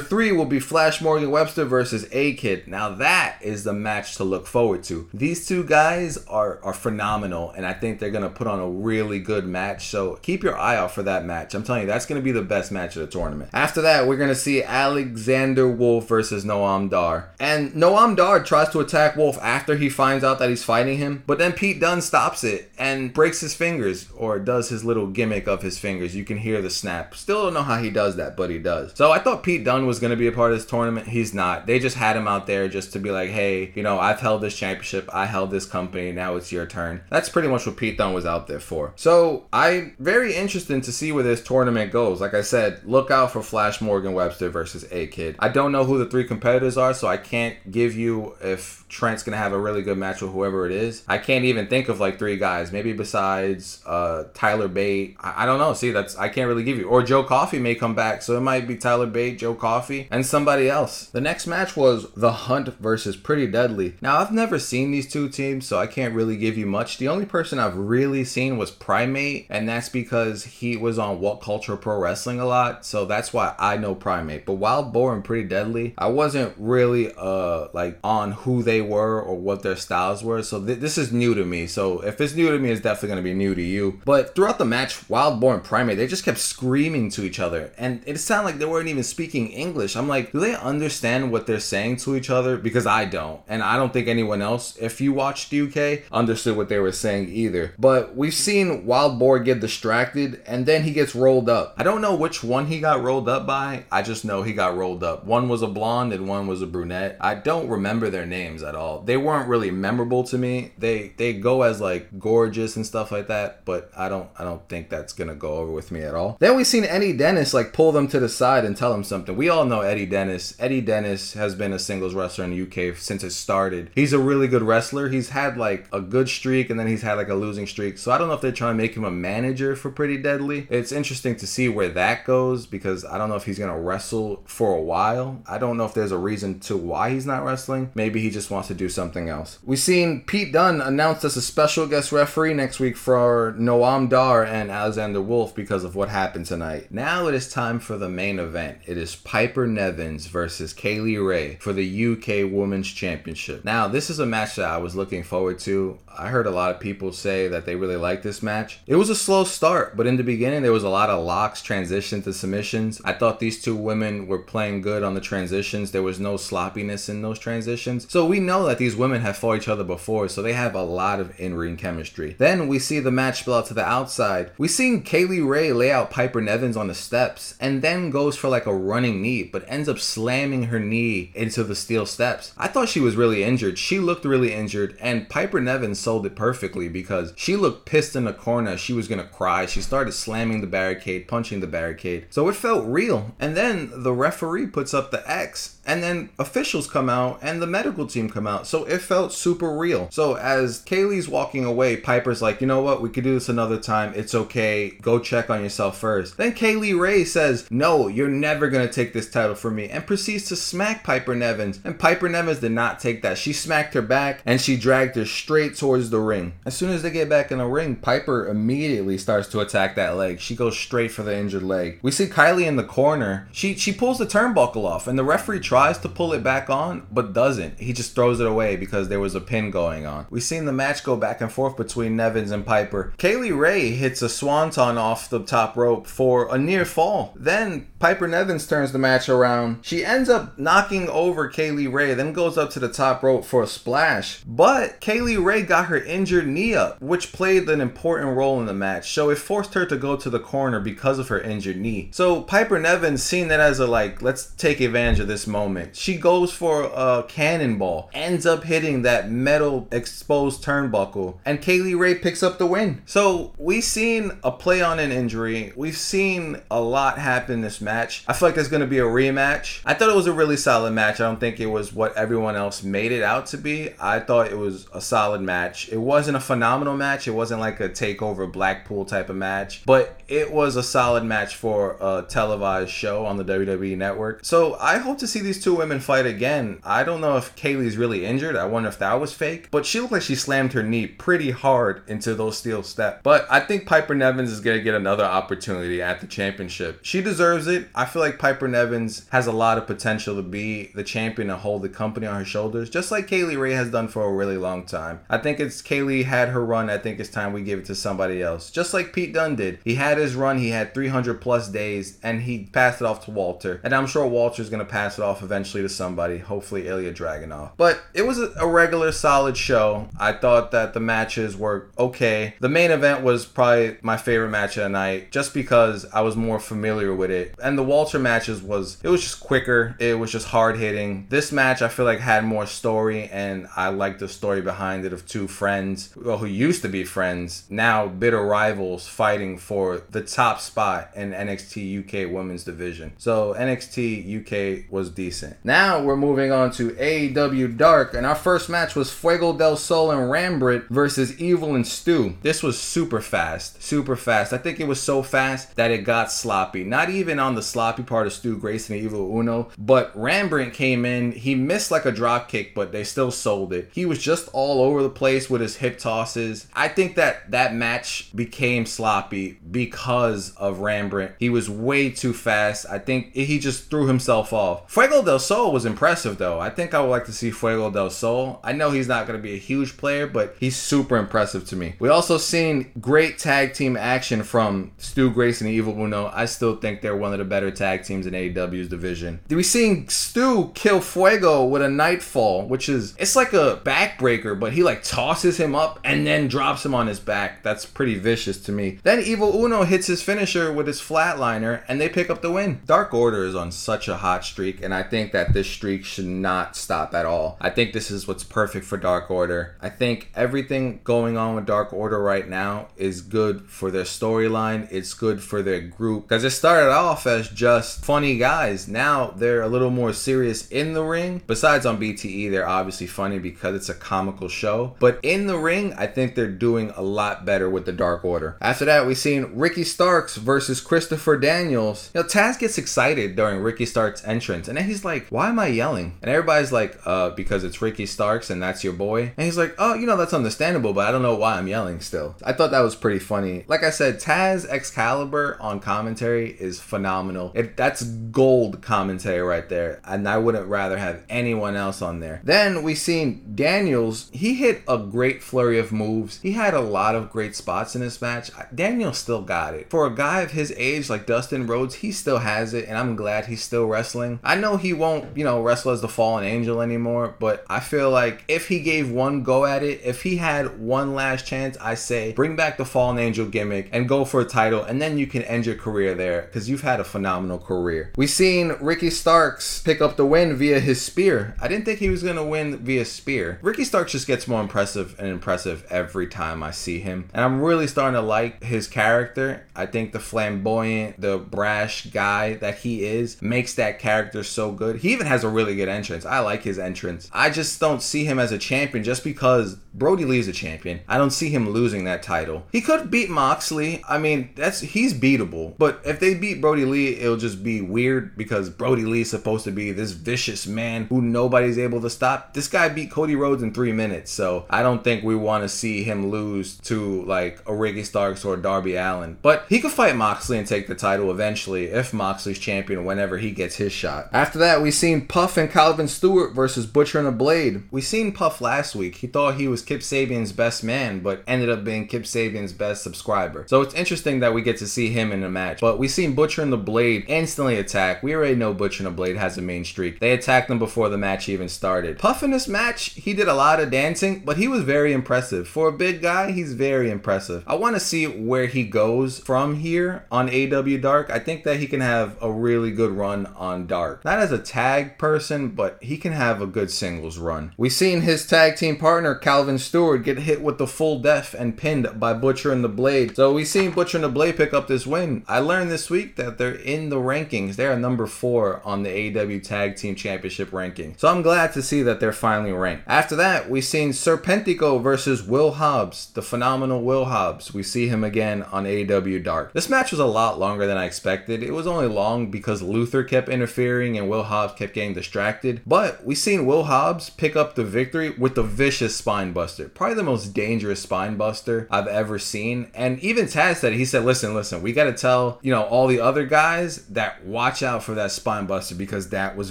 three will be Flash Morgan Webster versus A Kid. Now that is the match to look forward to. These two guys are are phenomenal, and I think they're gonna put on a really good match. So keep your eye out for that match. I'm telling you, that's gonna be the best match of the tournament. After that, we're gonna see Alexander Wolfe versus Noam Dar, and Noam Dar tries to attack Wolfe after he finds out that he's fighting him, but then Pete Dunne stops it and breaks his fingers or does his little gimmick of his fingers. You can hear the snap. Still don't know how he does that, but he does. So I thought Pete Dunne was gonna be a part of this tournament. He's not. They just had him out there just to be like, hey, you know, I've held this championship. I held this company. Now it's your turn. That's pretty much what Pete Dunne was out there for. So I'm very interested to see where this tournament goes. Like I said, look out for Flash Morgan Webster versus A Kid. I don't know who the three competitors are, so I can't give you if Trent's gonna have a really good match with whoever it is. I can't even think of like three guys. Maybe besides uh, Tyler Bate. I, I don't know. See, that's I can't really give you. Or Joe Coffey may come back, so it might be Tyler Bate, Joe Coffey, and somebody else. The next match was The Hunt versus Pretty Deadly. Now I've never seen these two teams, so I can't really give you much. The only person I've really seen was Primate, and that's because he was on What Culture Pro Wrestling a lot, so that's why I know Primate. But Wild Boar and Pretty Deadly, I wasn't really uh like on who they were or what their styles were, so th- this is new to me. So if it's new to me, it's definitely gonna be new to you. But throughout the match, Wild Boar and Primate, they just kept screaming to each other, and it sounded like they weren't even speaking English. I'm like, do they understand what they're saying to each other? Because I don't, and I don't think anyone else, if you watched UK, understood what they were saying either. But we've seen Wild Boar get distracted, and then he gets rolled up. I don't know which one he got rolled up by. I just know he got rolled up. One was a blonde and one was a brunette. I don't remember their names at all. They weren't really memorable to me. They they go as like gorgeous and stuff like that, but I don't I don't think that's gonna go over with me at all. Then we seen Eddie Dennis like pull them to the side and tell him something. We all know Eddie Dennis. Eddie Dennis has been a singles wrestler in the UK since it started. He's a really good wrestler. He's had like a good streak and then he's had like a losing streak. So I don't know if they're trying to make him a manager for Pretty Deadly. It's interesting to see where that goes because I don't know if he's gonna wrestle for a while. I don't know if there's a reason to why he's not wrestling. Maybe he just wants to do something else. We've seen Pete Dunne announced as a special guest referee next week for Noam Dar and Alexander Wolfe because of what happened tonight. Now it is time for the main event. It is Piper Nevins versus Kay Lee Ray for the UK Women's Championship. Now, this is a match that I was looking forward to. I heard a lot of people say that they really liked this match. It was a slow start, but in the beginning there was a lot of locks, transition to submissions. I thought these two women were playing good on the transitions. There was no sloppiness in those transitions. So we know that these women have fought each other before, so they have a lot of in-ring chemistry. Then we see the match spill out to the outside. We seen Kay Lee Ray lay out Piper Nevins on the steps and then goes for like a running knee, but ends up slamming her knee into the steel steps. I thought she was really injured. She looked really injured, and Piper Nevins sold it perfectly because she looked pissed in the corner. She was gonna cry. She started slamming the barricade, punching the barricade. So it felt real. And then the referee puts up the X, and then officials come out and the medical team come out. So it felt super real. So as Kay Lee's walking away, Piper's like, you know what? We could do this another time. It's okay. Go check on yourself first. Then Kay Lee Ray says, no, you're never gonna take this title from me, and proceeds to smack Piper Nevins. And Piper Nevins did not take that. She smacked her back and she dragged her straight towards the ring. As soon as they get back in the ring, Piper immediately starts to attack that leg. She goes straight for the injured leg. We see Kylie in the corner. She she pulls the turnbuckle off, and the referee tries to pull it back on, but doesn't. He just throws it away because there was a pin going on. We've seen the match go back and forth between Nevins and Piper. Kay Lee Ray hits a swanton off the top rope for a near fall. Then Piper Nevins turns the match around. She ends up knocking over Kay Lee Ray, then goes up to the top rope for a splash. But Kay Lee Ray got her injured knee up, which played an important role in the match. So it forced her to go to the corner because of her injured knee. So Piper Nevins seeing that as a like, let's take advantage of this moment. She goes for a cannonball, ends up hitting that metal exposed turnbuckle, and Kay Lee Ray picks up the win. So we've seen a play on an injury. We've seen a lot happen this match. I feel like there's going to be a rematch. I thought it was a really solid match. I don't think it was what everyone else made it out to be. I thought it was a solid match. It wasn't a phenomenal match. It wasn't like a takeover Blackpool type of match, but it was a solid match for a televised show on the WWE network. So I hope to see these two women fight again. I don't know if Kay Lee's really injured. I wonder if that was fake, but she looked like she slammed her knee pretty hard into those steel steps. But I think Piper Nevins is going to get another opportunity at the championship. She deserves it. I feel like Piper Nevins has a lot of potential to be the champion and hold the company on her shoulders, just like Kay Lee Ray has done for a really long time. I think it's Kay Lee had her run. I think it's time we give it to somebody else, just like Pete Dunne did. He had his run. He had 300 plus days, and he passed it off to Walter. And I'm sure Walter's going to pass it off eventually to somebody, hopefully Ilya Dragunov. But it was a regular, solid show. I thought that the matches were okay. The main event was probably my favorite match of the night, just because I was more familiar with it. And the Walter matches was it was just quicker. It was just hard hitting. This match I feel like had more story, and I liked the story behind it of two friends well, who used to be friends, now bitter rivals fighting for the top spot in NXT UK Women's Division. So NXT UK was decent. Now we're moving on to AEW Dark, and our first match was Fuego del Sol and Rambrit versus Evil and Stu. This was super fast, super fast. I think it was so fast that it got sloppy. Not even on the sloppy part of Stu Grayson and Evil Uno, but Rambrit came in. He missed like a drop kick, but they still sold it. He was just all over the place with his hip tosses. I think that that match became sloppy because of Rambrit. He was way too fast. I think he just threw himself off. Fuego del Sol was impressive though. I think I would like to see Fuego del Sol. I know he's not going to be a huge player, but he's super impressive to me. We also seen great tag team action from Stu Grayson and Evil Uno. I still think they're one of the better tag teams in AEW's division. We seen Stu kill Fuego with a nightfall, which is it's like a backbreaker, but he like tosses him up and then drops him on his back. That's pretty vicious to me. Then Evil Uno hits his finisher with his flatliner and they pick up the win. Dark Order is on such a hot streak, and I think that this streak should not stop at all. I think this is what's perfect for Dark Order. I think everything going on with Dark Order right now is good for their storyline, it's good for their group because it started off as just funny guys. Now they're a little more serious in the ring. Besides on BTE, they're obviously funny because it's a comical show, but in the ring, I think they're doing a lot better with the Dark Order. After that, we've seen Ricky Starks versus Christopher Daniels. You know, Taz gets excited during Ricky Starks' entrance, and then he's like, "Why am I yelling?" And everybody's like, "Uh, because it's Ricky Starks and that's your boy." And he's like, "Oh, you know that's understandable, but I don't know why I'm yelling still." I thought that was pretty funny. Like I said, Taz Excalibur on commentary is phenomenal. It that's gold commentary right there, and I wouldn't rather have anyone else on there. Then we seen Daniels. He hit a great flurry of moves. He had a lot of great spots in this match. Daniel still got it. For a guy of his age like Dustin Rhodes, he still has it, and I'm glad he's still wrestling. I know he won't, you know, wrestle as the fallen angel anymore, but I feel like if he gave one go at it, if he had one last chance, I say bring back the fallen angel gimmick and go for a title, and then you can end your career there because you've had a phenomenal career. We've seen Ricky Starks pick up the win via his spear. I didn't think he was gonna win via spear. Ricky Starks just gets more impressive and impressive every time I see him, and I'm really starting to like his character. I think the flamboyant, the brash guy that he is makes that character so good. He even has a really good entrance. I like his entrance. I just don't see him as a champion just because Brodie Lee's a champion. I don't see him losing that title. He could beat Moxley. I mean, that's he's beatable. But if they beat Brodie Lee, it'll just be weird because Brodie Lee's supposed to be this vicious man who nobody's able to stop. This guy beat Cody Rhodes in three minutes, so I don't think we want to see him lose to like a Ricky Starks or Darby Allin. But he could fight Moxley and take the title eventually if Moxley's champion whenever he gets his shot. After that, we seen Puff and Calvin Stewart versus Butcher and the Blade. We seen Puff last week. He thought he was Kip Sabian's best man, but ended up being Kip Sabian's best subscriber. So it's interesting that we get to see him in a match. But we seen Butcher and the Blade instantly attack. We already know Butcher and the Blade has a main streak. They attacked him before the match even started. Puff in this match, he did a lot of dancing, but he was very very impressive. For a big guy, he's very impressive. I want to see where he goes from here on AW Dark. I think that he can have a really good run on Dark. Not as a tag person, but he can have a good singles run. We've seen his tag team partner, Calvin Stewart, get hit with the full death and pinned by Butcher and the Blade. So we've seen Butcher and the Blade pick up this win. I learned this week that they're in the rankings. They're number four on the AW Tag Team Championship ranking. So I'm glad to see that they're finally ranked. After that, we've seen Serpentico versus Will Hobbs, the phenomenal Will Hobbs. We see him again on AW Dark. This match was a lot longer than I expected. It was only long because Luther kept interfering and Will Hobbs kept getting distracted. But we seen Will Hobbs pick up the victory with the vicious spine buster. Probably the most dangerous spine buster I've ever seen. And even Taz said, he said, listen, listen, we got to tell, you know, all the other guys that watch out for that spine buster because that was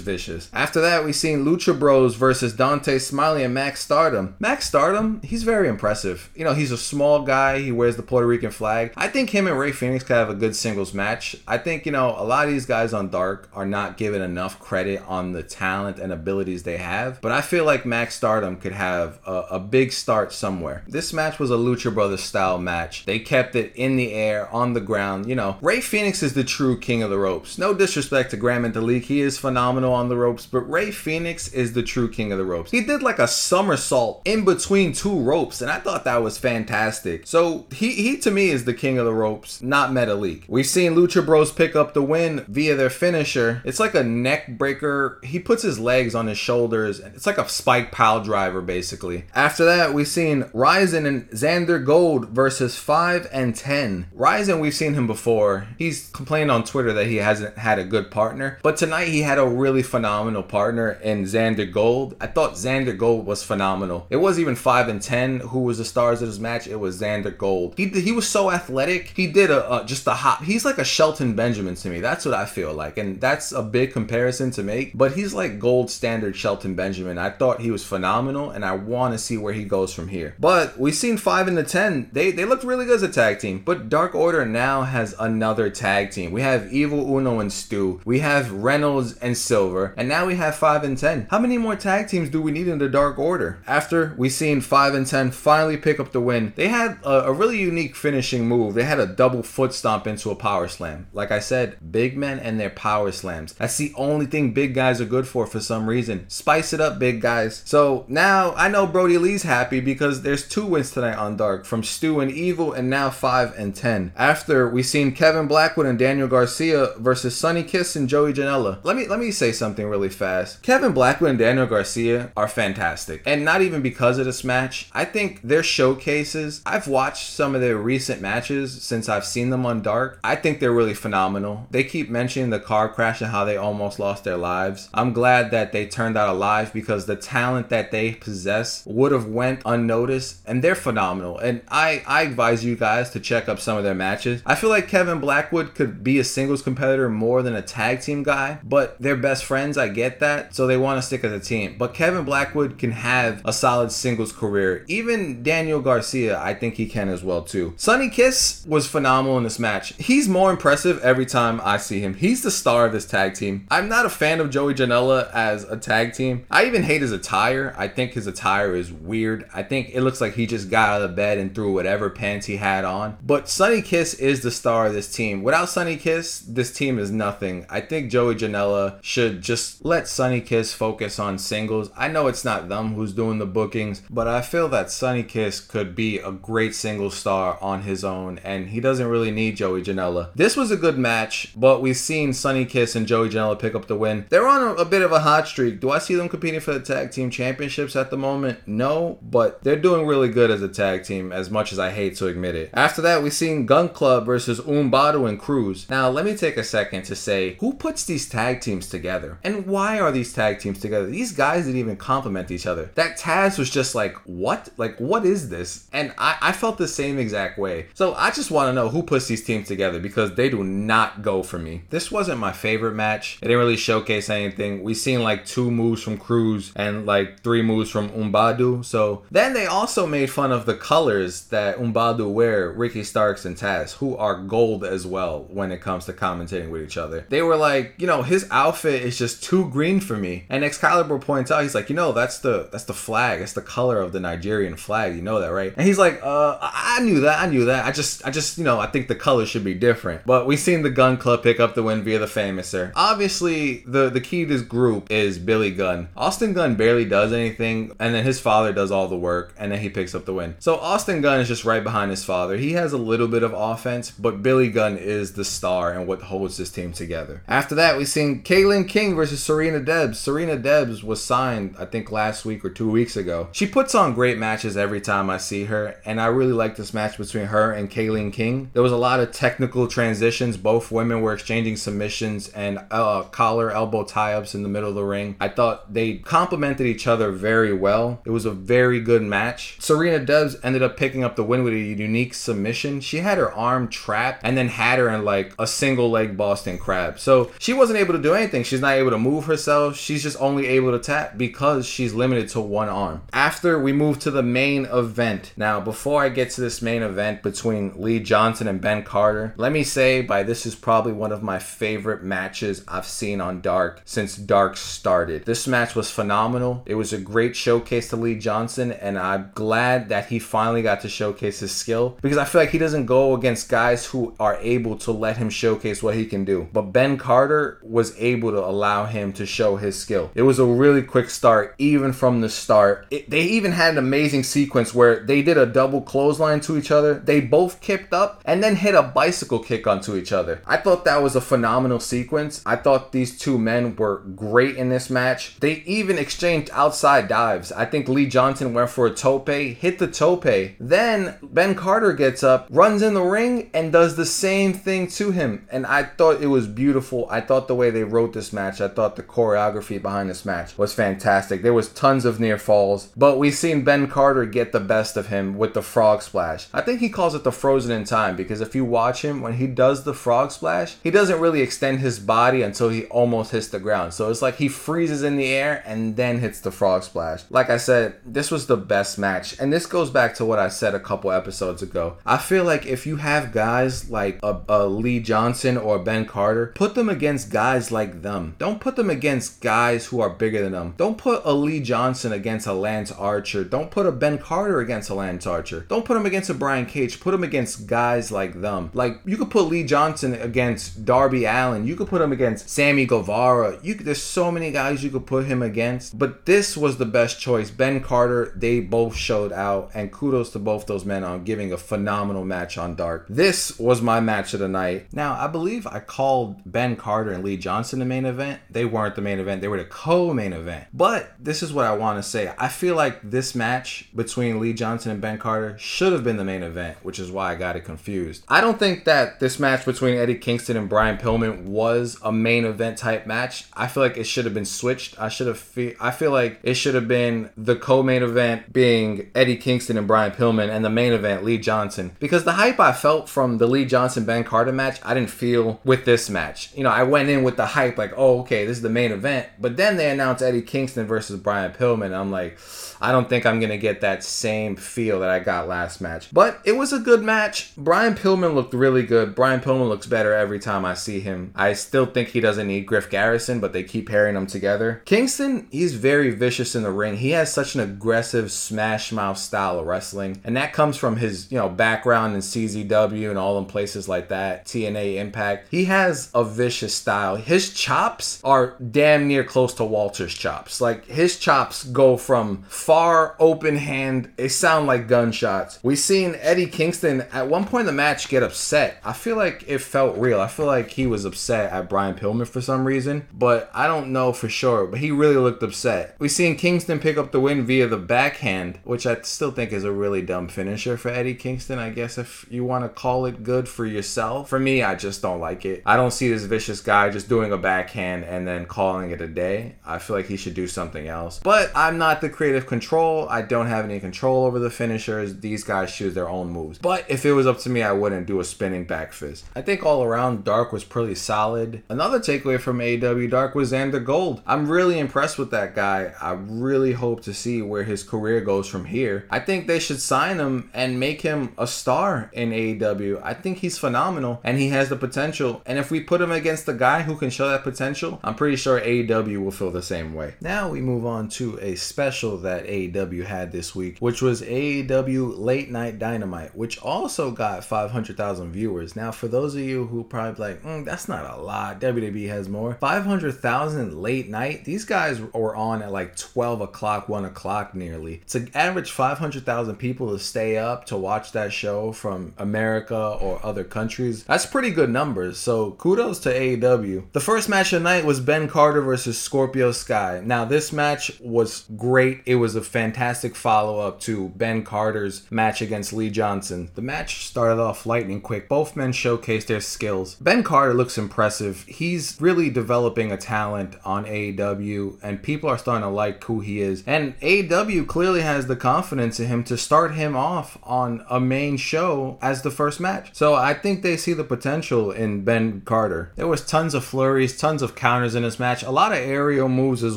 vicious. After that, we seen Lucha Bros versus Dante Smiley and Max Stardom. Max Stardom, he's very impressive. You know, he's a small guy. He wears the Puerto Rican flag. I think him and Rey Fenix could have a good singles match. I think, you know, a lot of these guys on Dark are not given enough credit on the talent and abilities they have. But I feel like Max Stardom could have a, a big start somewhere. This match was a Lucha Brothers style match. They kept it in the air, on the ground. You know, Rey Fenix is the true king of the ropes. No disrespect to Gran Metalik. He is phenomenal on the ropes, but Rey Fenix is the true king of the ropes. He did like a somersault in between two ropes, and I thought that was fantastic. So he, he to me is the king of the ropes, not Metalik. We've seen Lucha Bros pick up the win via their finisher. It's like a neck breaker. He puts his legs on his shoulders. It's like a spike pile driver, basically. After that, we've seen Ryzen and Xander Gold versus 5 and 10. Ryzen, we've seen him before. He's complained on Twitter that he hasn't had a good partner, but tonight he had a really phenomenal partner in Xander Gold. I thought Xander Gold was phenomenal. It was even 5 and 10 who was the stars of this match. It was Xander Gold. He he was so athletic. He did a, a just a hop. He's like a Shelton Benjamin to me. That's what I feel like, and that's a big comparison to make. But he's like gold standard Shelton Benjamin. I thought he was phenomenal, and I want to see where he goes from here. But we've seen 5 and the 10. They they looked really good as a tag team. But Dark Order now has another tag team. We have Evil Uno and Stu. We have Reynolds and Silver, and now we have 5 and 10. How many more tag teams do we need in the Dark Order? After we've seen 5 and 10 finally pick up the win, they had a, a really unique finishing move. They had a double foot stomp into a power slam. Like I said, big men and their power slams. That's the only thing big guys are good for for some reason. Spice it up, big guys. So now I know Brodie Lee's happy because there's two wins tonight on Dark from Stu and Evil, and now 5 and 10. After we seen Kevin Blackwood and Daniel Garcia versus Sonny Kiss and Joey Janela. Let me let me say something really fast. Kevin Blackwood and Daniel Garcia are fantastic. And not even because of this match. I think their showcases, I've watched some of their recent matches since I've seen them on Dark. I think they're really phenomenal. They keep mentioning the car crash and how they almost lost their lives. I'm glad that they turned out alive because the talent that they possess would have went unnoticed and they're phenomenal. And I I advise you guys to check up some of their matches. I feel like Kevin Blackwood could be a singles competitor more than a tag team guy, but they're best friends. I get that. So they want to stick as a team. But Kevin Blackwood can have a solid singles career. Even Daniel Garcia, I think he can as well too. Sonny Kiss was phenomenal in this match. He's more impressive every time I see him. He's the star of this tag team. I'm not a fan of Joey Janela as a tag team. I even hate his attire. I think his attire is weird. I think it looks like he just got out of bed and threw whatever pants he had on. But Sonny Kiss is the star of this team. Without Sonny Kiss, this team is nothing. I think Joey Janela should just let Sonny Kiss focus on singles. I know it's not them who's doing the bookings, but I feel that Sonny Kiss could be a great single star on his own, and he doesn't really need Joey Janela. This was a good match, but we've seen Sonny Kiss and Joey Janela pick up the win. They're on a, a bit of a hot streak. Do I see them competing for the tag team championships at the moment? No, but they're doing really good as a tag team, as much as I hate to admit it. After that, we've seen Gunn Club versus Umbado and Cruz. Now, let me take a second to say who puts these tag teams together? And why are these tag teams together? These guys didn't even complement each other. That Taz was just like, what? Like, what is this? And I, I felt the same exact way. So I just want to know who puts these teams together because they do not go for me. This wasn't my favorite match. It didn't really showcase anything. We seen like two moves from Cruz and like three moves from Umbadu. So then they also made fun of the colors that Umbadu wear, Ricky Starks and Taz, who are gold as well when it comes to commentating with each other. They were like, you know, his outfit is just too green for me. And Excalibur points out, he's like, you know, that's the that's the flag, it's the color of the Nigerian flag. You know that, right? And he's like, uh, I knew that. I knew that. I just, I just, you know, I think the color should be different. But we seen the Gunn Club pick up the win via the Famouser. Obviously, the the key to this group is Billy Gunn. Austin Gunn barely does anything, and then his father does all the work, and then he picks up the win. So Austin Gunn is just right behind his father. He has a little bit of offense, but Billy Gunn is the star and what holds this team together. After that, we've seen Kaylin King versus Serena Deeb. Serena Deeb was signed, I think, last week or two weeks ago. She puts on great matches every time I see her, and I really like this match between her and Kaylin King. There was a lot of technical transitions. Both women were exchanging submissions and uh, collar elbow tie ups in the middle of the ring. I thought they complemented each other very well. It was a very good match. Serena Deeb ended up picking up the win with a unique submission. She had her arm trapped and then had her in like a single leg Boston crab. So she wasn't able to do anything. She's not able to move herself. She's just only able to tap because she's limited to one arm. After we move to the main event. Now, before I get to this main event between Lee Johnson and Ben Carter, let me say by this is probably one of my favorite matches I've seen on Dark since Dark started. This match was phenomenal. It was a great showcase to Lee Johnson, and I'm glad that he finally got to showcase his skill because I feel like he doesn't go against guys who are able to let him showcase what he can do. But Ben Carter was able to allow him to show his skill. It was a really quick start, even from the start. It, they even had an amazing sequence where they did a double clothesline to each other. They both kicked up and then hit a bicycle kick onto each other. I thought that was a phenomenal sequence. I thought these two men were great in this match. They even exchanged outside dives. I think Lee Johnson went for a tope, hit the tope. Then Ben Carter gets up, runs in the ring, and does the same thing to him. And I thought it was beautiful. I thought the way they wrote this match, I thought the choreography behind this match was fantastic. There was tons of near falls, but we've seen Ben Carter get the best of him with the frog splash. I think he calls it the frozen in time because if you watch him when he does the frog splash, he doesn't really extend his body until he almost hits the ground. So it's like he freezes in the air and then hits the frog splash. Like I said, this was the best match. And this goes back to what I said a couple episodes ago. I feel like if you have guys like a, a Lee Johnson or Ben Carter, put them against guys like them. Don't put them against guys who are bigger than them. Don't put a Lee Johnson against a Lance Archer. Don't put a Ben Carter against a Lance Archer. Don't put him against a Brian Cage. Put him against guys like them. Like you could put Lee Johnson against Darby Allin. You could put him against Sammy Guevara. You could, there's so many guys you could put him against. But this was the best choice. Ben Carter, they both showed out, and kudos to both those men on giving a phenomenal match on Dark. This was my match of the night. Now I believe I called Ben Carter and Lee Johnson the main event. They weren't the main event. They were the co-main event. But this is what I want to say. I feel like this match between Lee Johnson and Ben Carter should have been the main event, which is why I got it confused. I don't think that this match between Eddie Kingston and Brian Pillman was a main event type match. I feel like it should have been switched. I should have I feel like it should have been the co-main event being Eddie Kingston and Brian Pillman and the main event Lee Johnson because the hype I felt from the Lee Johnson Ben Carter match, I didn't feel with this match. You know, I went in with the hype like, "Oh, okay, this is the main event." But then they announced Eddie Kingston versus Brian Pillman. I'm like, I don't think I'm gonna get that same feel that I got last match. But it was a good match. Brian Pillman looked really good. Brian Pillman looks better every time I see him. I still think he doesn't need Griff Garrison, but they keep pairing them together. Kingston, he's very vicious in the ring. He has such an aggressive smash mouth style of wrestling, and that comes from his you know background in CZW and all them places like that. TNA Impact. He has a vicious style. His chops are damn near close to Walter's chops. Like his chops go from far open hand. They sound like gunshots. We seen Eddie Kingston at one point in the match get upset. I feel like it felt real. I feel like he was upset at Brian Pillman for some reason, but I don't know for sure. But he really looked upset. We seen Kingston pick up the win via the backhand, which I still think is a really dumb finisher for Eddie Kingston. I guess if you want to call it good for yourself. For me, I just don't like it. I don't see this vicious guy just doing a backhand and then calling it a day. I feel like he should do something else. But I'm not the creative control. I don't have any control over the finishers. These guys choose their own moves. But if it was up to me, I wouldn't do a spinning back fist. I think all around Dark was pretty solid. Another takeaway from AW Dark was Xander Gold. I'm really impressed with that guy. I really hope to see where his career goes from here. I think they should sign him and make him a star in AEW. I think he's phenomenal and he has the potential. And if we put him against the guy who can show that potential, I'm pretty sure AEW will feel the same way. Now we move on to a special that AEW AEW had this week, which was AEW Late Night Dynamite, which also got 500,000 viewers. Now, for those of you who probably like, mm, that's not a lot, WWE has more. 500,000 late night. These guys were on at like 12 o'clock, 1 o'clock nearly. To average 500,000 people to stay up to watch that show from America or other countries, that's pretty good numbers. So kudos to AEW. The first match of the night was Ben Carter versus Scorpio Sky. Now, this match was great. It was a fantastic follow up to Ben Carter's match against Lee Johnson. The match started off lightning quick. Both men showcased their skills. Ben Carter looks impressive. He's really developing a talent on AEW, and people are starting to like who he is. And AEW clearly has the confidence in him to start him off on a main show as the first match. So I think they see the potential in Ben Carter. There was tons of flurries, tons of counters in this match, a lot of aerial moves as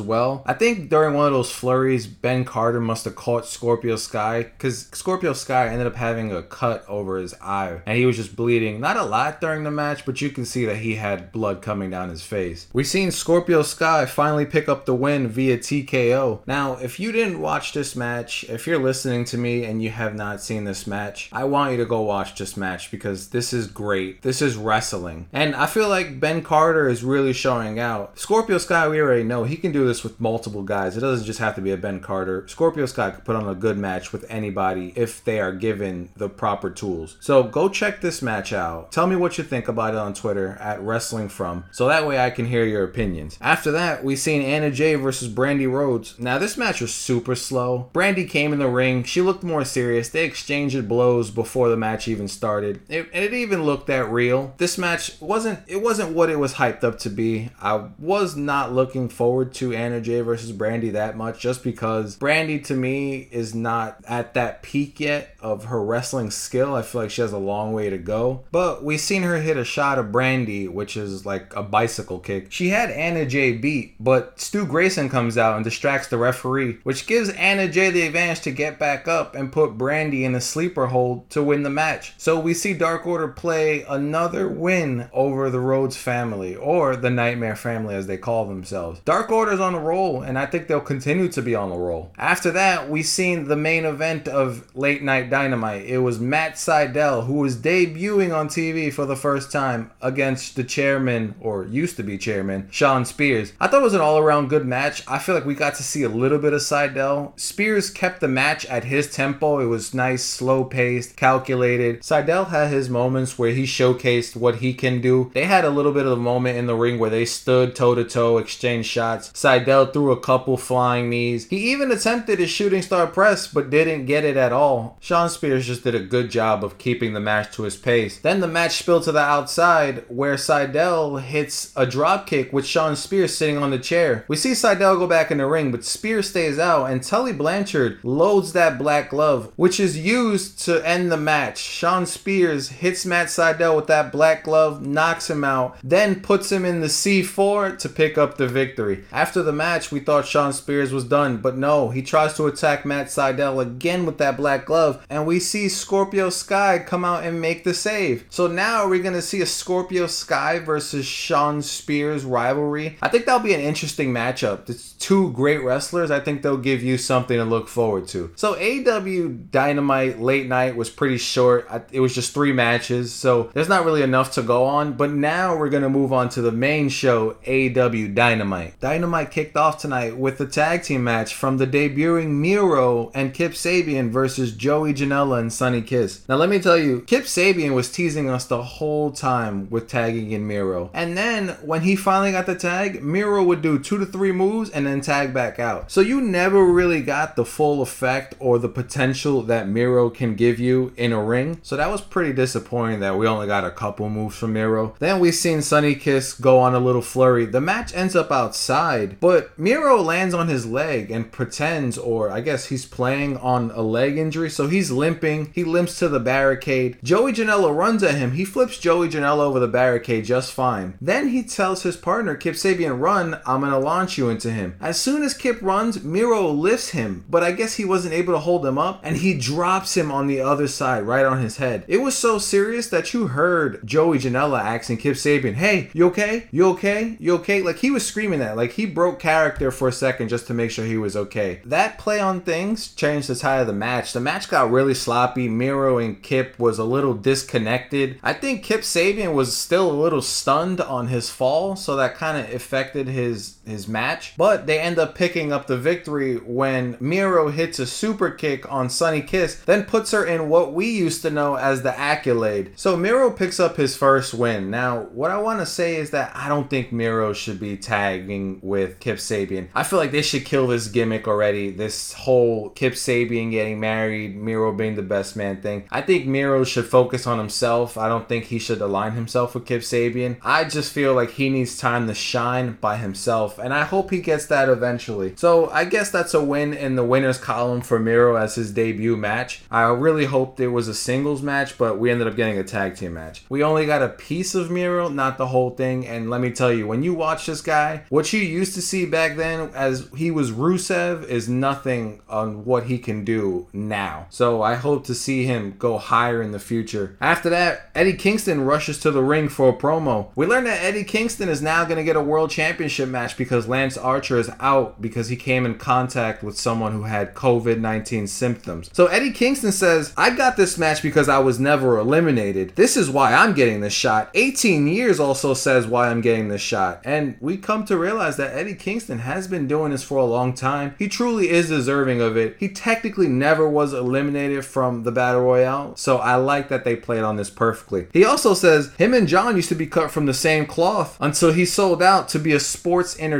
well. I think during one of those flurries, Ben Carter must have caught Scorpio Sky because Scorpio Sky ended up having a cut over his eye and he was just bleeding. Not a lot during the match, but you can see that he had blood coming down his face. We've seen Scorpio Sky finally pick up the win via TKO. Now, if you didn't watch this match, if you're listening to me and you have not seen this match, I want you to go watch this match because this is great. This is wrestling. And I feel like Ben Carter is really showing out. Scorpio Sky, we already know he can do this with multiple guys. It doesn't just have to be a Ben Carter. Scorpio Sky could put on a good match with anybody if they are given the proper tools. So go check this match out. Tell me what you think about it on Twitter at Wrestling From, so that way I can hear your opinions. After that, we seen Anna Jay versus Brandi Rhodes. Now this match was super slow. Brandi came in the ring. She looked more serious. They exchanged blows before the match even started. It, it even looked that real. This match wasn't it wasn't what it was hyped up to be. I was not looking forward to Anna Jay versus Brandi that much just because Brandi to me is not at that peak yet of her wrestling skill. I feel like she has a long way to go. But we've seen her hit a shot of Brandy, which is like a bicycle kick. She had Anna Jay beat, but Stu Grayson comes out and distracts the referee, which gives Anna Jay the advantage to get back up and put Brandi in a sleeper hold to win the match. So we see Dark Order play another win over the Rhodes family, or the Nightmare family as they call themselves. Dark Order's on a roll, and I think they'll continue to be on a roll. After that, we seen the main event of Late Night Dynamite. It was Matt Sydal, who was debuting on TV for the first time against the chairman, or used to be chairman, Shawn Spears. I thought it was an all around good match. I feel like we got to see a little bit of Sydal. Spears kept the match at his tempo. It was nice, slow paced, calculated. Sydal had his moments where he showcased what he can do. They had a little bit of a moment in the ring where they stood toe to toe, exchanged shots. Sydal threw a couple flying knees. He even attempted a shooting star press, but didn't get it at all. Shawn Spears just did a good job of keeping the match to his pace. Then the match spilled to the outside where Sydal hits a drop kick with Shawn Spears sitting on the chair. We see Sydal go back in the ring, but Spears stays out and Tully Blanchard loads that black glove, which is used to end the match. Shawn Spears hits Matt Sydal with that black glove, knocks him out, then puts him in the C4 to pick up the victory. After the match, we thought Shawn Spears was done, but no, he tries to attack Matt Sydal again with that black glove, and we see Scorpio Sky come out and make the save. So now we're gonna see a Scorpio Sky versus Shawn Spears rivalry. I think that'll be an interesting matchup. It's two great wrestlers. I think they'll give you something to look forward to. So AEW Dynamite late night was pretty short. It was just three matches, so there's not really enough to go on. But now we're gonna move on to the main show, AEW Dynamite. Dynamite kicked off tonight with the tag team match from the debuting Miro and Kip Sabian versus Joey Janela and Sonny Kiss. Now let me tell you, Kip Sabian was teasing us the whole time with tagging in Miro. And then when he finally got the tag, Miro would do two to three moves and then tag back out. So you never really got the full effect or the potential that Miro can give you in a ring. So that was pretty disappointing that we only got a couple moves from Miro. Then we seen Sonny Kiss go on a little flurry. The match ends up outside, but Miro lands on his leg and pretends, or I guess he's playing on a leg injury, so he's limping. He limps to the barricade. Joey Janela runs at him. He flips Joey Janela over the barricade just fine. Then he tells his partner, Kip Sabian, run, I'm gonna launch you into him. As soon as Kip runs, Miro lifts him, but I guess he wasn't able to hold him up, and he drops him on the other side, right on his head. It was so serious that you heard Joey Janela asking Kip Sabian, hey, you okay? You okay? You okay? Like he was screaming that. Like he broke character for a second just to make sure he was okay. That play on things changed the tide of the match. The match got really sloppy. Miro and Kip was a little disconnected. I think Kip Sabian was still a little stunned on his fall, so that kind of affected his his match. But they end up picking up the victory when Miro hits a super kick on Sonny Kiss, then puts her in what we used to know as the accolade. So Miro picks up his first win. Now, what I want to say is that I don't think Miro should be tagging with Kip Sabian. I feel like they should kill this gimmick already. This whole Kip Sabian getting married, Miro being the best man thing. I think Miro should focus on himself. I don't think he should align himself with Kip Sabian. I just feel like he needs time to shine by himself, and I hope he gets that eventually. So I guess that's a win in the winners column for Miro as his debut match. I really hoped it was a singles match, but we ended up getting a tag team match. We only got a piece of Miro, not the whole thing, and let me tell you, when you watch this guy, what you used to see back then as he was Rusev is nothing on what he can do now. So I hope to see him go higher in the future. After that, Eddie Kingston rushes to the ring for a promo. We learn that Eddie Kingston is now going to get a world championship match because Lance Archer is out because he came in contact with someone who had COVID 19 symptoms. So Eddie Kingston says, I got this match because I was never eliminated. This is why I'm getting this shot. 18 years also says why I'm getting this shot. And we come to realize that Eddie Kingston has been doing this for a long time. He truly is deserving of it. He technically never was eliminated from the Battle Royale. So I like that they played on this perfectly. He also says him and Jon used to be cut from the same cloth until he sold out to be a sports entertainer.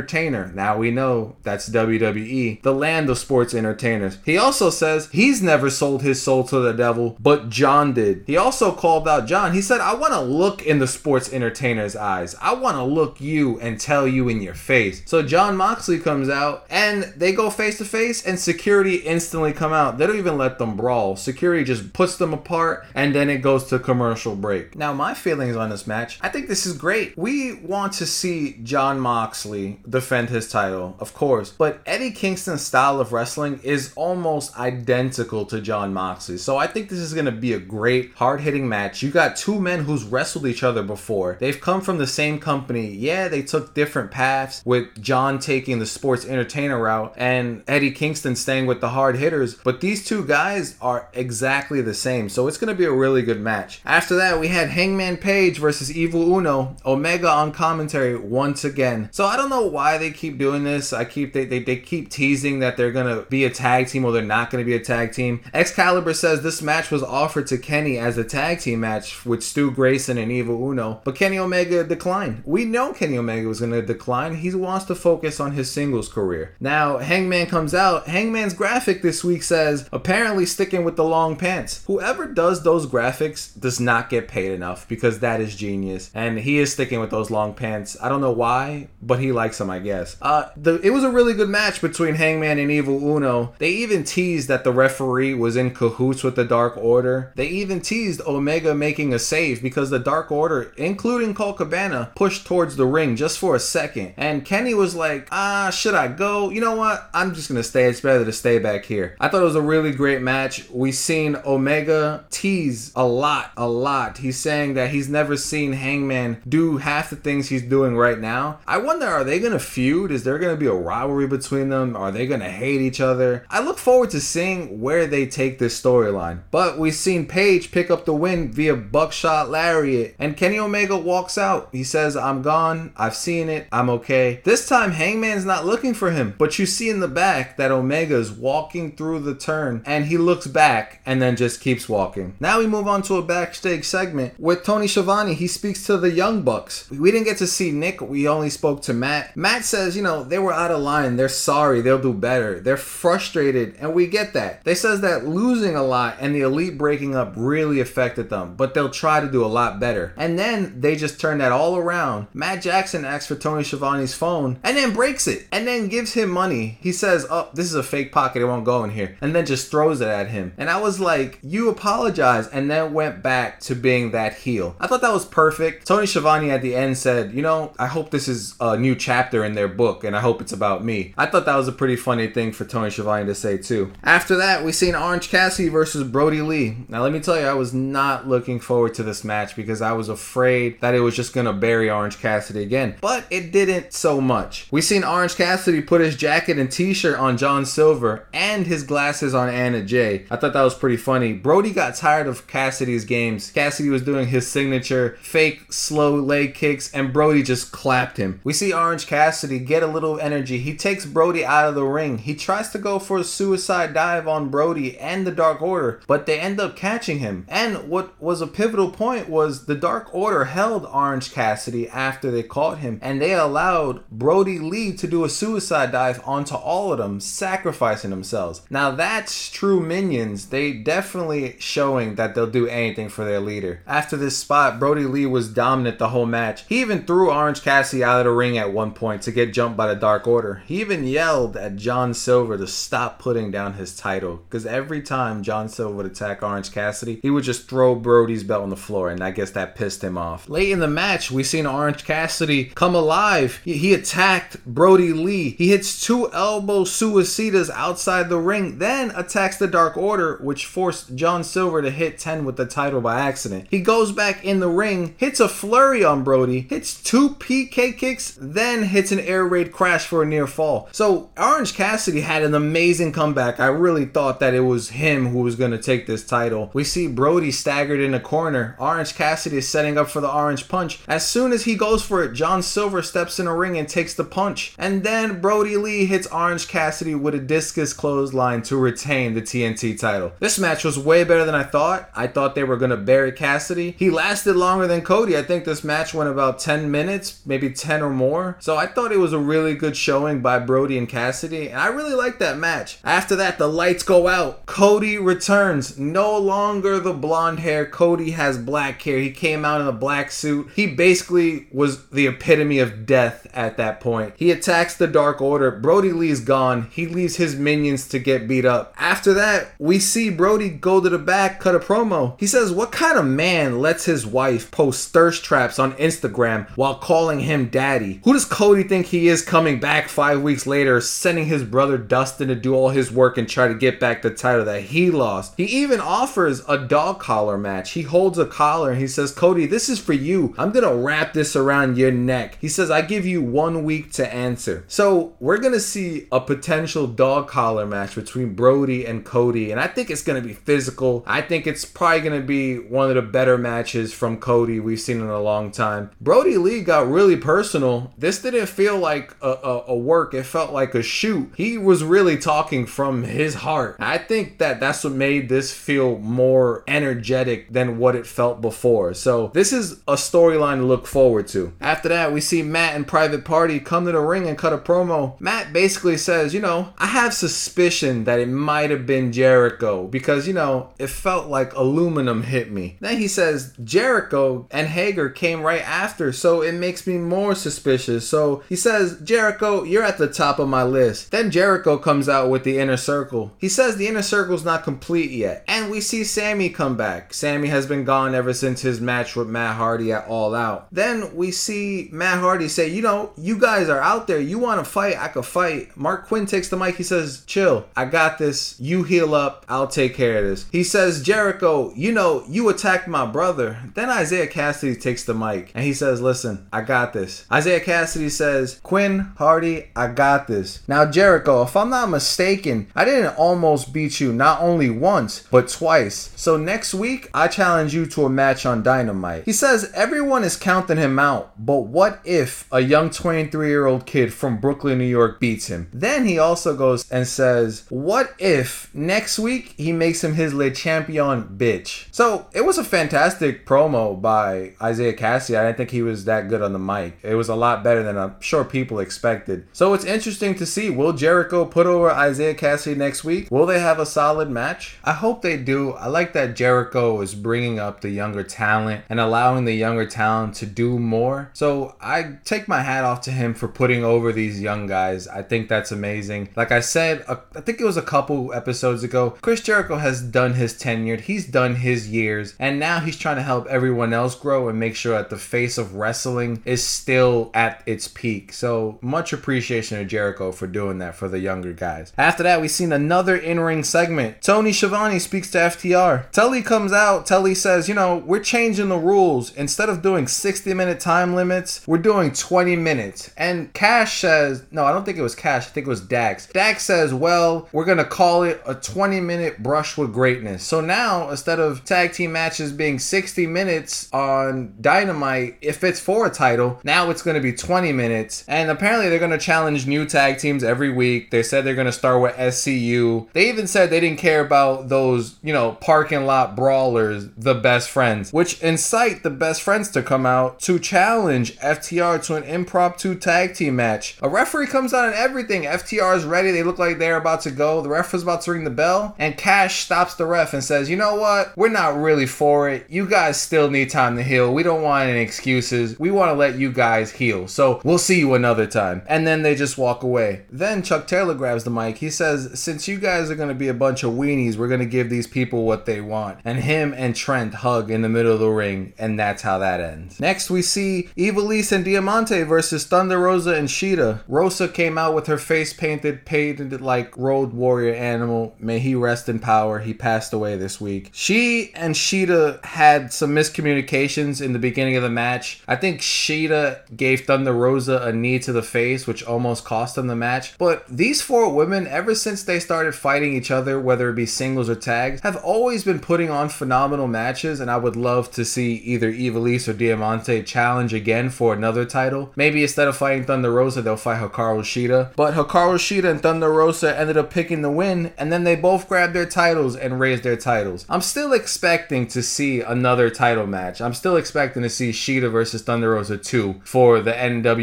Now we know that's WWE, the land of sports entertainers. He also says he's never sold his soul to the devil, but Jon did. He also called out Jon. He said, I want to look in the sports entertainer's eyes. I want to look you and tell you in your face. So Jon Moxley comes out and they go face to face, and security instantly come out. They don't even let them brawl. Security just puts them apart, and then it goes to commercial break. Now, my feelings on this match, I think this is great. We want to see Jon Moxley defend his title, of course, but Eddie Kingston's style of wrestling is almost identical to Jon Moxley. So I think this is going to be a great, hard hitting match. You got two men who's wrestled each other before. They've come from the same company. Yeah, they took different paths, with Jon taking the sports entertainer route and Eddie Kingston staying with the hard hitters. But these two guys are exactly the same. So it's going to be a really good match. After that, we had Hangman Page versus Evil Uno, Omega on commentary once again. So I don't know why they keep doing this. I keep they, they, they keep teasing that they're gonna be a tag team or they're not gonna be a tag team. Excalibur says this match was offered to Kenny as a tag team match with Stu Grayson and Evil Uno, but Kenny Omega declined. We know Kenny Omega was gonna decline. He wants to focus on his singles career. Now Hangman comes out. Hangman's graphic this week says apparently sticking with the long pants. Whoever does those graphics does not get paid enough because that is genius, and he is sticking with those long pants. I don't know why, but he likes I guess. Uh, the it was a really good match between Hangman and Evil Uno. They even teased that the referee was in cahoots with the Dark Order. They even teased Omega making a save because the Dark Order, including Colt Cabana, pushed towards the ring just for a second. And Kenny was like, ah, should I go? You know what? I'm just gonna stay. It's better to stay back here. I thought it was a really great match. We've seen Omega tease a lot, a lot. He's saying that he's never seen Hangman do half the things he's doing right now. I wonder, are they gonna feud? Is there gonna be a rivalry between them? Are they gonna hate each other? I look forward to seeing where they take this storyline. But we've seen Page pick up the win via buckshot lariat, and Kenny Omega walks out. He says, I'm gone. I've seen it. I'm okay. This time, Hangman's not looking for him, but you see in the back that Omega's walking through the turn, and he looks back and then just keeps walking. Now we move on to a backstage segment with Tony Schiavone. He speaks to the Young Bucks. We didn't get to see Nick, we only spoke to Matt. Matt says, you know, they were out of line. They're sorry. They'll do better. They're frustrated, and we get that. They says that losing a lot and the elite breaking up really affected them, but they'll try to do a lot better. And then they just turn that all around. Matt Jackson asks for Tony Schiavone's phone and then breaks it and then gives him money. He says, Oh, this is a fake pocket. It won't go in here. And then just throws it at him. And I was like, You apologize. And then went back to being that heel. I thought that was perfect. Tony Schiavone at the end said, You know, I hope this is a new chapter in their book and I hope it's about me. I thought that was a pretty funny thing for Tony Schiavone to say too. After that, we seen Orange Cassidy versus Brodie Lee. Now, let me tell you, I was not looking forward to this match because I was afraid that it was just gonna bury Orange Cassidy again. But it didn't so much. We seen Orange Cassidy put his jacket and t-shirt on John John Silver and his glasses on Anna Jay. I thought that was pretty funny. Brodie got tired of Cassidy's games. Cassidy was doing his signature fake slow leg kicks, and Brodie just clapped him. We see Orange Cassidy get a little energy. He takes Brodie out of the ring. He tries to go for a suicide dive on Brodie and the Dark Order, but they end up catching him. And what was a pivotal point was the Dark Order held Orange Cassidy after they caught him, and they allowed Brodie Lee to do a suicide dive onto all of them, sacrificing themselves. Now that's true minions. They definitely showing that they'll do anything for their leader. After this spot, Brodie Lee was dominant the whole match. He even threw Orange Cassidy out of the ring at one point to get jumped by the Dark Order. He even yelled at John Silver to stop putting down his title because every time John Silver would attack Orange Cassidy, he would just throw Brodie's belt on the floor, and I guess that pissed him off. Late in the match, we seen Orange Cassidy come alive. He, he attacked Brodie Lee. He hits two elbow suicidas outside the ring, then attacks the Dark Order, which forced John Silver to hit 10 with the title by accident. He goes back in the ring, hits a flurry on Brodie, hits two PK kicks, then hits an air raid crash for a near fall. So Orange Cassidy had an amazing comeback. I really thought that it was him who was going to take this title. We see Brodie staggered in the corner. Orange Cassidy is setting up for the orange punch. As soon as he goes for it, John Silver steps in a ring and takes the punch. And then Brodie Lee hits Orange Cassidy with a discus clothesline to retain the TNT title. This match was way better than I thought. I thought they were going to bury Cassidy. He lasted longer than Cody. I think this match went about 10 minutes, maybe 10 or more. So I thought it was a really good showing by Brodie and Cassidy, and I really liked that match. After that, the lights go out. Cody returns. No longer the blonde hair. Cody has black hair. He came out in a black suit. He basically was the epitome of death at that point. He attacks the Dark Order. Brodie Lee's gone. He leaves his minions to get beat up. After that, we see Brodie go to the back, cut a promo. He says, What kind of man lets his wife post thirst traps on Instagram while calling him daddy? Who does Cody think he is coming back five weeks later, sending his brother Dustin to do all his work and try to get back the title that he lost? He even offers a dog collar match. He holds a collar and he says, Cody, this is for you. I'm gonna wrap this around your neck. He says, I give you one week to answer. So we're gonna see a potential dog collar match between Brodie and Cody, and I think it's gonna be physical. I think it's probably gonna be one of the better matches from Cody we've seen in a long time. Brodie Lee got really personal. This didn't feel like a, a, a work, it felt like a shoot. He was really talking from his heart. I think that that's what made this feel more energetic than what it felt before. So this is a storyline to look forward to. After that, we see Matt and Private Party come to the ring and cut a promo. Matt basically says, you know, I have suspicion that it might have been Jericho because, you know, it felt like aluminum hit me. Then he says Jericho and Hager came right after, so it makes me more suspicious. So he says, Jericho, you're at the top of my list. Then Jericho comes out with the inner circle. He says the inner circle's not complete yet. And we see Sammy come back. Sammy has been gone ever since his match with Matt Hardy at All Out. Then we see Matt Hardy say, you know, you guys are out there. You want to fight? I could fight. Marq Quen takes the mic. He says, chill. I got this. You heal up. I'll take care of this. He says, Jericho, you know, you attacked my brother. Then Isiah Kassidy takes the mic and he says, listen, I got this. Isiah Kassidy says, Quen, Hardy, I got this. Now, Jericho, if I'm not mistaken, I didn't almost beat you not only once, but twice. So next week, I challenge you to a match on Dynamite. He says everyone is counting him out, but what if a young 23 year old kid from Brooklyn, New York beats him? Then he also goes and says, What if next week he makes him his Le Champion bitch? So it was a fantastic promo by Isaiah Cassie. I didn't think he was that good on the mic. It was a lot better than I'm sure people expected. So it's interesting to see will Jericho put over Isiah Kassidy next week? Will they have a solid match? I hope they do. I like that Jericho is bringing up the younger talent and allowing the younger talent to do more. So I take my hat off to him for putting over these young guys. I think that's amazing. Like I said, I think it was a couple episodes ago, Chris Jericho has done his tenured, he's done his years, and now he's trying to help everyone else grow and make sure that the face of wrestling is still at its peak. So much appreciation to Jericho for doing that for the younger guys. After that, we've seen another in-ring segment. Tony Schiavone speaks to FTR. Tully comes out, Tully says, you know, we're changing the rules. Instead of doing 60 minute time limits, we're doing 20 minutes. And Cash says, no, I don't think it was Cash, I think it was Dax. Dax says, well, we're gonna call it a 20 minute brush with greatness. So now, instead of tag team matches being 60 minutes on Dynamite, if it's for a title, now it's gonna be 20 minutes. And apparently they're gonna challenge new tag teams every week. They said they're gonna start with SCU. They even said they didn't care about those, you know, parking lot brawlers, the best friends, which incite the best friends to come out to challenge FTR to an impromptu tag team match. A referee comes out and everything. FTR is ready. They look like they're about to go. The ref is about to ring the bell, and Cash stops the ref and says, You know what? We're not really for it. You guys still need time to heal. We don't want any excuses. We want to let you guys heal. So we'll see you another time. And then they just walk away. Then Chuck Taylor grabs the mic. He says, Since you guys are going to be a bunch of weenies, we're going to give these people what they want. And him and Trent hug in the middle of the ring, and that's how that ends. Next, we see Ivelisse and Diamante versus Thunder Rosa and Shida. Rosa came out with her face painted, painted like Road Warrior animal. May he rest in power. He passed away this week. She and Shida had some miscommunications in the beginning of the match. I think Shida gave Thunder Rosa a knee to the face, which almost cost them the match. But these four women, ever since they started fighting each other, whether it be singles or tags, have always been putting on phenomenal matches, and I would love to see either Ivelisse or Diamante challenge again for another title. Maybe instead of fighting Thunder Rosa, they'll fight Hikaru Shida. But Hikaru Shida and Thunder Rosa ended up picking the win, and then they both grabbed their titles and raised their titles. I'm still expecting to see another title match. I'm still expecting to see Shida versus Thunder Rosa 2 for the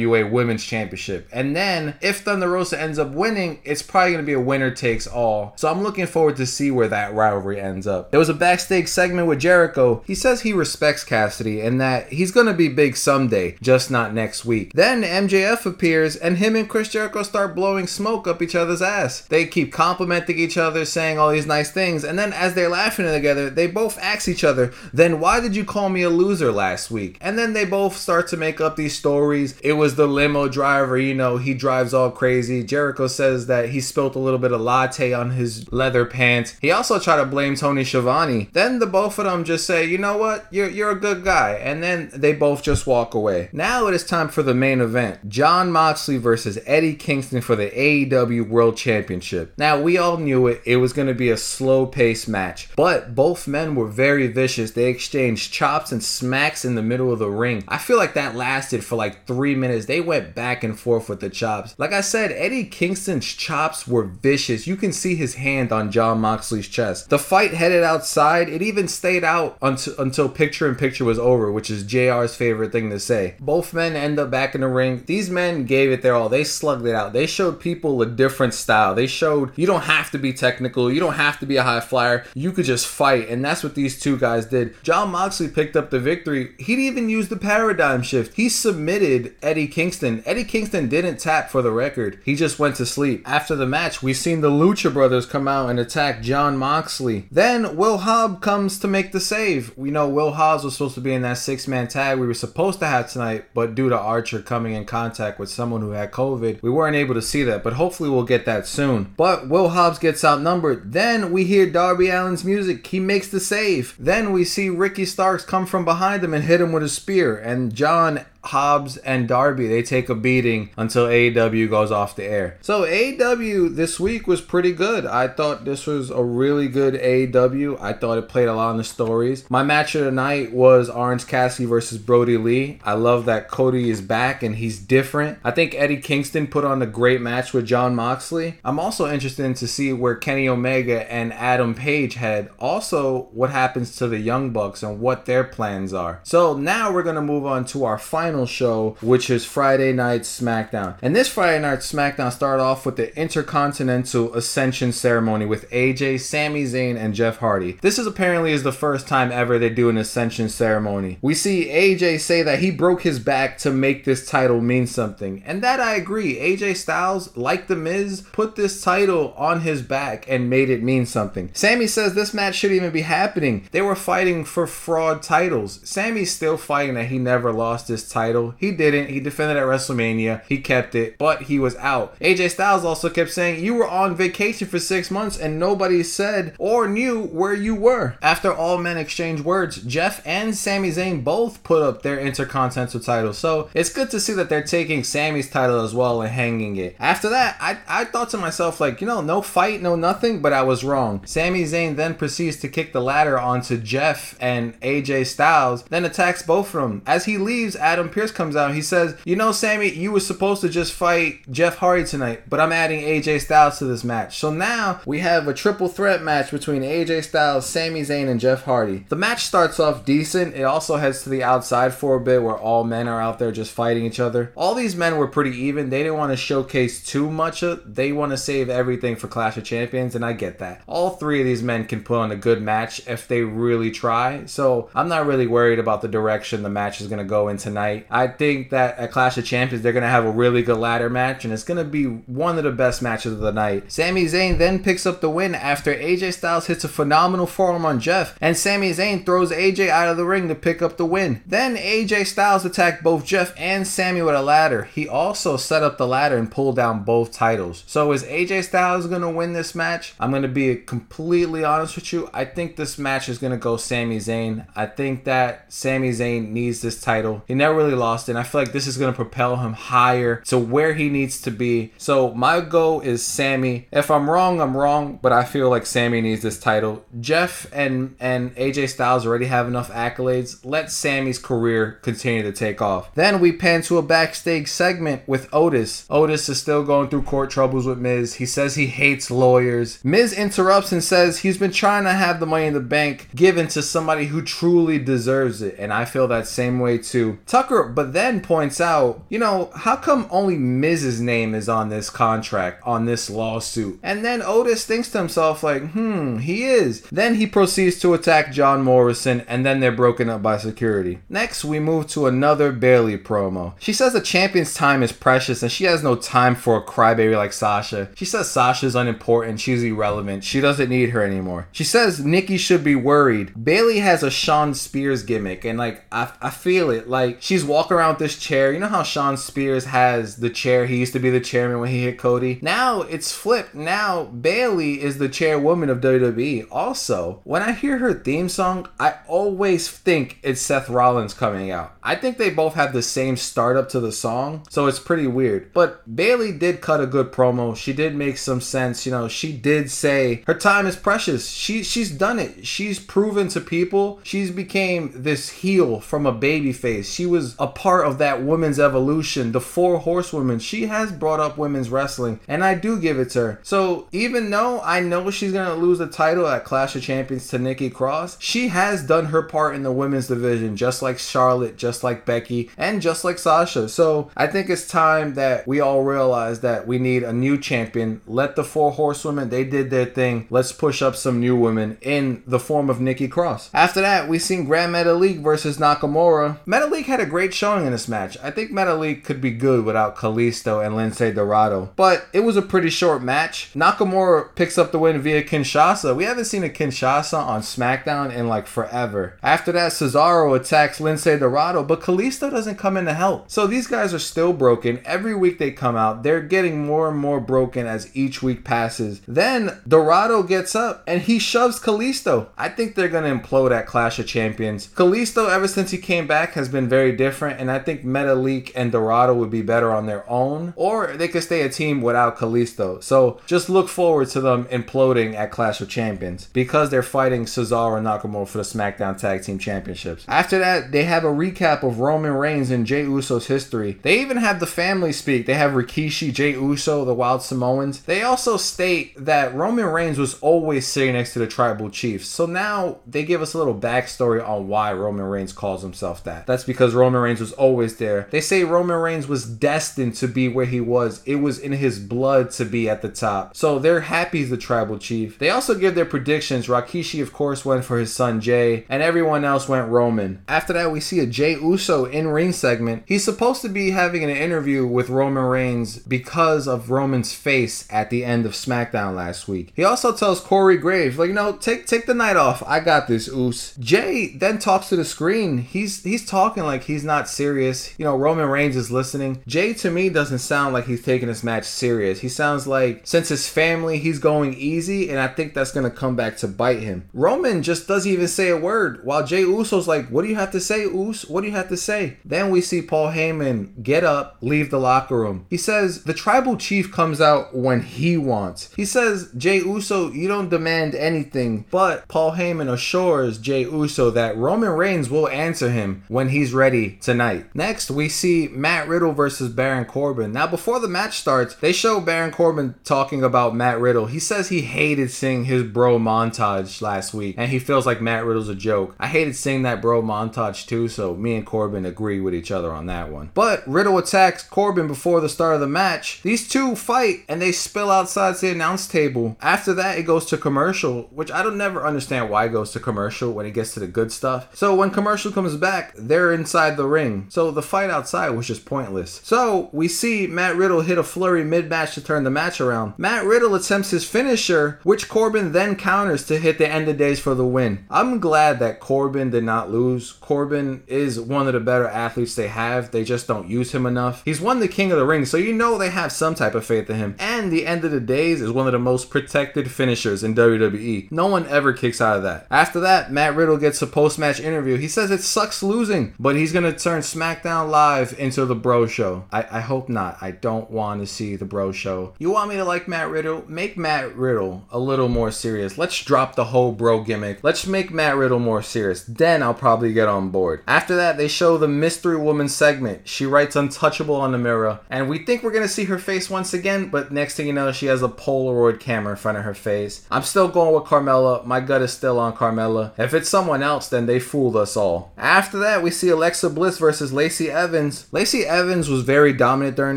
NWA Women's Championship. And then if Thunder Rosa ends up winning, it's probably going to be a winner takes all. So I'm looking forward to see where that rivalry ends up. There was a backstage segment with Jericho. He says he respects Kassidy and that he's going to be big someday, just not next week. Then MJF appears and him and Chris Jericho start blowing smoke up each other's ass. They keep complimenting each other, saying all these nice things, and then as they're laughing together, they both ask each other, Then why did you call me a loser last week? And then they both start to make up these stories. It was the limo driver, you know, he drives all crazy. Jericho says that he spilt a little bit of latte on his leather pants. He also tried to blame Tony Schiavone. Then the both of them just say, you know what, you're, you're a good guy. And then they both just walk away. Now it is time for the main event Jon Moxley versus Eddie Kingston for the AEW World Championship. Now we all knew it, it was going to be a slow paced match, but both men were very vicious. They exchanged chops and smacks in the middle of the ring. I feel like that lasted for like three minutes. They went back and forth with the chops. Like I said, Eddie Kingston's chops were vicious. You can see his hand on Jon Moxley's chest. The fight headed outside. It even stayed out until, until picture in picture was over, which is JR's favorite thing to say. Both men end up back in the ring. These men gave it their all. They slugged it out. They showed people a different style. They showed you don't have to be technical. You don't have to be a high flyer. You could just fight. And that's what these two guys did. Jon Moxley picked up the victory. He didn't even use the paradigm shift. He submitted Eddie Kingston. Eddie Kingston didn't tap for the record. He just went to sleep. After the match, we seen the Lucha Brothers come out and attack Jon Moxley. Then Will Hobb comes to make the save. We know Will Hobbs was supposed to be in that six man tag we were supposed to have tonight, but due to Archer coming in contact with someone who had COVID, we weren't able to see that. But hopefully we'll get that soon. But Will Hobbs gets outnumbered. Then we hear Darby Allin's music. He makes the save. Then we see Ricky Starks come from behind him and hit him with a spear. And John Hobbs and Darby, they take a beating until AEW goes off the air. So AEW this week was pretty good. I thought this was a really good AEW. I thought it played a lot on the stories. My match of the night was Orange Cassidy versus Brodie Lee. I love that Cody is back and he's different. I think Eddie Kingston put on a great match with Jon Moxley. I'm also interested in to see where Kenny Omega and Adam Page head. Also, what happens to the Young Bucks and what their plans are. So now we're gonna move on to our final show, which is Friday Night SmackDown. And this Friday Night SmackDown started off with the Intercontinental Ascension ceremony with AJ, Sami Zayn, and Jeff Hardy. This is apparently is the first time ever they do an Ascension ceremony. We see AJ say that he broke his back to make this title mean something, and that I agree. AJ Styles, like The Miz, put this title on his back and made it mean something. Sami says this match shouldn't even be happening. They were fighting for fraud titles. Sami's still fighting that he never lost this title title. He didn't. He defended at WrestleMania. He kept it, but he was out. AJ Styles also kept saying, You were on vacation for six months and nobody said or knew where you were. After all men exchanged words, Jeff and Sami Zayn both put up their Intercontinental titles. So it's good to see that they're taking Sami's title as well and hanging it. After that, I, I thought to myself, like, you know, no fight, no nothing, but I was wrong. Sami Zayn then proceeds to kick the ladder onto Jeff and AJ Styles, then attacks both of them. As he leaves, Adam Pearce comes out. He says, You know, Sami, you were supposed to just fight Jeff Hardy tonight, but I'm adding AJ Styles to this match. So now we have a triple threat match between AJ Styles, Sami Zayn, and Jeff Hardy. The match starts off decent. It also heads to the outside for a bit where all men are out there just fighting each other. All these men were pretty even. They didn't want to showcase too much of they want to save everything for Clash of Champions, and I get that. All three of these men can put on a good match if they really try. So I'm not really worried about the direction the match is going to go in tonight. I think that at Clash of Champions, they're going to have a really good ladder match, and it's going to be one of the best matches of the night. Sami Zayn then picks up the win after AJ Styles hits a phenomenal forearm on Jeff, and Sami Zayn throws AJ out of the ring to pick up the win. Then AJ Styles attacked both Jeff and Sami with a ladder. He also set up the ladder and pulled down both titles. So is AJ Styles going to win this match? I'm going to be completely honest with you. I think this match is going to go Sami Zayn. I think that Sami Zayn needs this title. He never really lost it. And I feel like this is going to propel him higher to where he needs to be. So my goal is Sami. If I'm wrong, I'm wrong, but I feel like Sami needs this title. Jeff and and AJ Styles already have enough accolades. Let Sami's career continue to take off. Then we pan to a backstage segment with Otis. Otis is still going through court troubles with Miz. He says he hates lawyers. Miz interrupts and says he's been trying to have the money in the bank given to somebody who truly deserves it. And I feel that same way too. Tucker, but then points out, you know, how come only Miz's name is on this contract, on this lawsuit? And then Otis thinks to himself, like, hmm, he is. Then he proceeds to attack John Morrison, and then they're broken up by security. Next, we move to another Bayley promo. She says the champion's time is precious and she has no time for a crybaby like Sasha. She says Sasha's unimportant, she's irrelevant, she doesn't need her anymore. She says Nikki should be worried. Bayley has a Shawn Spears gimmick, and like, I, I feel it. Like, she's walking around this chair. You know how Shawn Spears has the chair? He used to be the chairman when he hit Cody. Now it's flipped. Now Bayley is the chairwoman of WWE. Also, when I hear her theme song, I always think it's Seth Rollins coming out. I think they both have the same startup to the song, so it's pretty weird. But Bayley did cut a good promo. She did make some sense. You know, she did say her time is precious. She she's done it. She's proven to people. She's became this heel from a baby face. She was a part of that women's evolution, the four horsewomen. She has brought up women's wrestling, and I do give it to her. So even though I know she's gonna lose the title at Clash of Champions to Nikki Cross, she has done her part in the women's division, just like Charlotte, just like Becky, and just like Sasha. So I think it's time that we all realize that we need a new champion. Let the four horsewomen, they did their thing. Let's push up some new women in the form of Nikki Cross. After that, we seen Grand Metalik versus Nakamura. Metalik had a great showing in this match. I think Metalik could be good without Kalisto and Lince Dorado, but it was a pretty short match. Nakamura picks up the win via Kinshasa. We haven't seen a Kinshasa on SmackDown in like forever. After that, Cesaro attacks Lince Dorado, but Kalisto doesn't come in to help. So these guys are still broken. Every week they come out, they're getting more and more broken as each week passes. Then Dorado gets up and he shoves Kalisto. I think they're gonna implode at Clash of Champions. Kalisto, ever since he came back, has been very different, and I think Metalik and Dorado would be better on their own, or they could stay a team without Kalisto. So just look forward to them imploding at Clash of Champions because they're fighting Cesaro and Nakamura for the SmackDown Tag Team Championships. After that, they have a recap of Roman Reigns and Jey Uso's history. They even have the family speak. They have Rikishi, Jey Uso, the Wild Samoans. They also state that Roman Reigns was always sitting next to the tribal chiefs. So now they give us a little backstory on why Roman Reigns calls himself that. That's because Roman Reigns was always there. They say Roman Reigns was destined to be where he was. It was in his blood to be at the top. So they're happy the tribal chief. They also give their predictions. Rikishi, of course, went for his son Jey, and everyone else went Roman. After that, we see a Jey Uso in ring segment. He's supposed to be having an interview with Roman Reigns because of Roman's face at the end of SmackDown last week. He also tells Corey Graves, like, you know, take take the night off. I got this, Us. Jey then talks to the screen. He's he's talking like he's not serious. You know, Roman Reigns is listening. Jey to me doesn't sound like he's taking this match serious. He sounds like since his family, he's going easy, and I think that's gonna come back to bite him. Roman just doesn't even say a word, while Jey Uso's like, "What do you have to say, Us? What do you have to say?" Then we see Paul Heyman get up, leave the locker room. He says the tribal chief comes out when he wants. He says, "Jey Uso, you don't demand anything," but Paul Heyman assures Jey Uso that Roman Reigns will answer him when he's ready tonight. Next, we see Matt Riddle versus Baron Corbin. Now, before the match starts, they show Baron Corbin talking about Matt Riddle. He says he hated seeing his bro montage last week, and he feels like Matt Riddle's a joke. I hated seeing that bro montage too, so me and Corbin agree with each other on that one. But Riddle attacks Corbin before the start of the match. These two fight and they spill outside the announce table. After that, it goes to commercial, which I don't never understand why it goes to commercial when it gets to the good stuff. So when commercial comes back, they're inside the ring. So the fight outside was just pointless. So we see Matt Riddle hit a flurry mid match to turn the match around. Matt Riddle attempts his finisher, which Corbin then counters to hit the end of days for the win. I'm glad that Corbin did not lose. Corbin is one of the better athletes they have. They just don't use him enough. He's won the King of the Ring, so you know they have some type of faith in him. And the end of the days is one of the most protected finishers in WWE. No one ever kicks out of that. After that, Matt Riddle gets a post match interview. He says it sucks losing, but he's turn SmackDown Live into the Bro Show. I, I hope not. I don't want to see the Bro Show. You want me to like Matt Riddle? Make Matt Riddle a little more serious. Let's drop the whole bro gimmick. Let's make Matt Riddle more serious. Then I'll probably get on board. After that, they show the Mystery Woman segment. She writes Untouchable on the mirror, and we think we're gonna see her face once again, but next thing you know, she has a Polaroid camera in front of her face. I'm still going with Carmella. My gut is still on Carmella. If it's someone else, then they fooled us all. After that, we see Alexa Bliss versus Lacey Evans. Lacey Evans was very dominant during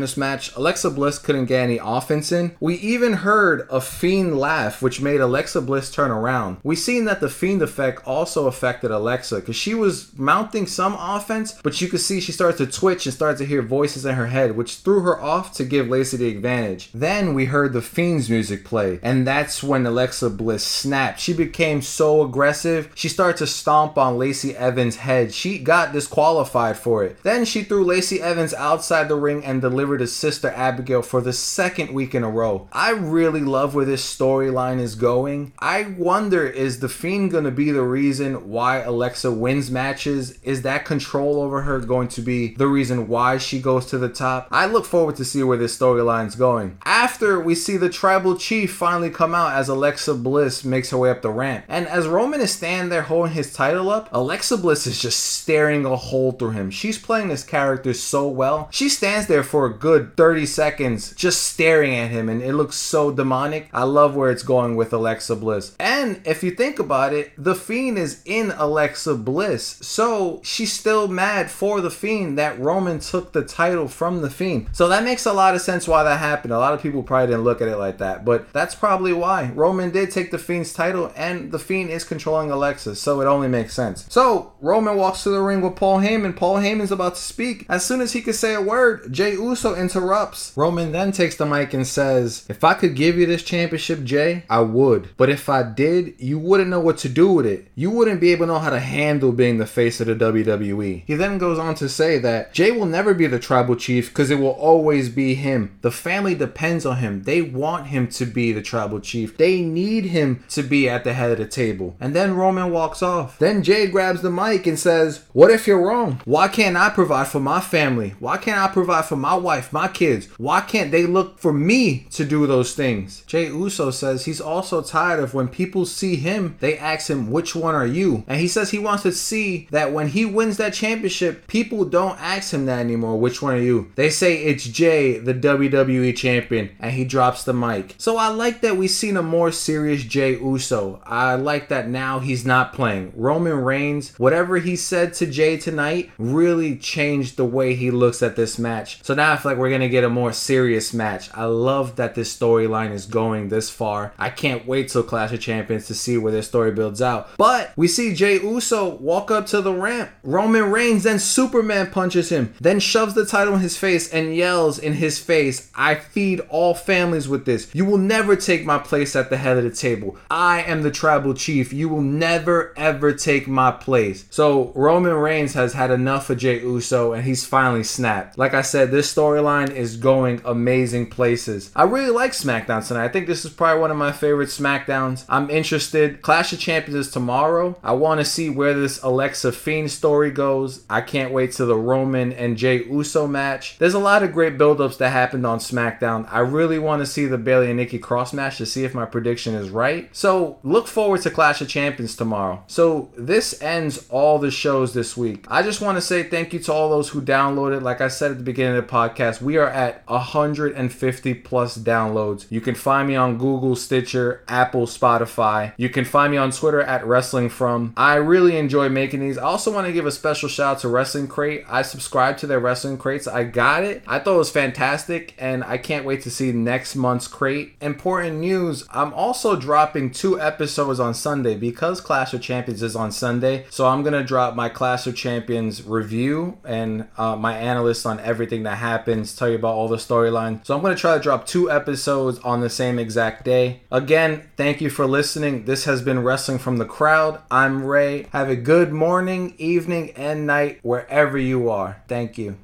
this match. Alexa Bliss couldn't get any offense in. We even heard a Fiend laugh, which made Alexa Bliss turn around. We seen that the Fiend effect also affected Alexa because she was mounting some offense, but you could see she started to twitch and started to hear voices in her head, which threw her off to give Lacey the advantage. Then we heard the Fiend's music play, and that's when Alexa Bliss snapped. She became so aggressive. She started to stomp on Lacey Evans' head. She got disqualified for it. Then she threw Lacey Evans outside the ring and delivered his sister Abigail for the second week in a row. I really love where this storyline is going. I wonder is the Fiend going to be the reason why Alexa wins matches? Is that control over her going to be the reason why she goes to the top? I look forward to see where this storyline's going. After we see the tribal chief finally come out as Alexa Bliss makes her way up the ramp. And as Roman is standing there holding his title up, Alexa Bliss is just staring a hole through him. She's playing this character so well. She stands there for a good 30 seconds just staring at him and it looks so demonic. I love where it's going with Alexa Bliss. And if you think about it, the Fiend is in Alexa Bliss. So she's still mad for the Fiend that Roman took the title from the Fiend. So that makes a lot of sense why that happened. A lot of people probably didn't look at it like that, but that's probably why. Roman did take the Fiend's title and the Fiend is controlling Alexa, so it only makes sense. So Roman walks to the ring with Paul Heyman. Paul Heyman's about to speak. As soon as he could say a word, Jey Uso interrupts. Roman then takes the mic and says, If I could give you this championship, Jey, I would. But if I did, you wouldn't know what to do with it. You wouldn't be able to know how to handle being the face of the WWE. He then goes on to say that Jey will never be the tribal chief because it will always be him. The family depends on him. They want him to be the tribal chief. They need him to be at the head of the table. And then Roman walks off. Then Jey grabs the mic and says, What if you're wrong? Why can't I provide for my family? Why can't I provide for my wife, my kids? Why can't they look for me to do those things? Jey Uso says he's also tired of when people see him, they ask him, Which one are you? And he says he wants to see that when he wins that championship, people don't ask him that anymore. Which one are you? They say it's Jey, the WWE champion, and he drops the mic. So I like that we've seen a more serious Jey Uso. I like that now he's not playing. Roman Reigns, whatever he said to Jey tonight, really changed the way he looks at this match. So now I feel like we're gonna get a more serious match. I love that this storyline is going this far. I can't wait till Clash of Champions to see where this story builds out. But we see Jey Uso walk up to the ramp. Roman Reigns then Superman punches him, then shoves the title in his face and yells in his face, I feed all families with this. You will never take my place at the head of the table. I am the tribal chief. You will never ever take my place. So Roman Reigns has had enough enough for Jey Uso, and he's finally snapped. Like I said, this storyline is going amazing places. I really like SmackDown tonight. I think this is probably one of my favorite SmackDowns. I'm interested. Clash of Champions is tomorrow. I want to see where this Alexa Fiend story goes. I can't wait to the Roman and Jey Uso match. There's a lot of great buildups that happened on SmackDown. I really want to see the Bayley and Nikki Cross match to see if my prediction is right. So look forward to Clash of Champions tomorrow. So this ends all the shows this week. I just want to say thank you to all those who downloaded. Like I said at the beginning of the podcast, we are at 150 plus downloads. You can find me on Google, Stitcher, Apple, Spotify. You can find me on Twitter at Wrestling From. I really enjoy making these. I also want to give a special shout out to Wrestling Crate. I subscribed to their Wrestling Crates. I got it. I thought it was fantastic, and I can't wait to see next month's crate. Important news I'm also dropping two episodes on Sunday because Clash of Champions is on Sunday. So I'm going to drop my Clash of Champions review and uh, my analyst on everything that happens, tell you about all the storyline. So I'm going to try to drop two episodes on the same exact day. Again, thank you for listening. This has been Wrestling from the Crowd. I'm Ray. Have a good morning, evening, and night wherever you are. Thank you.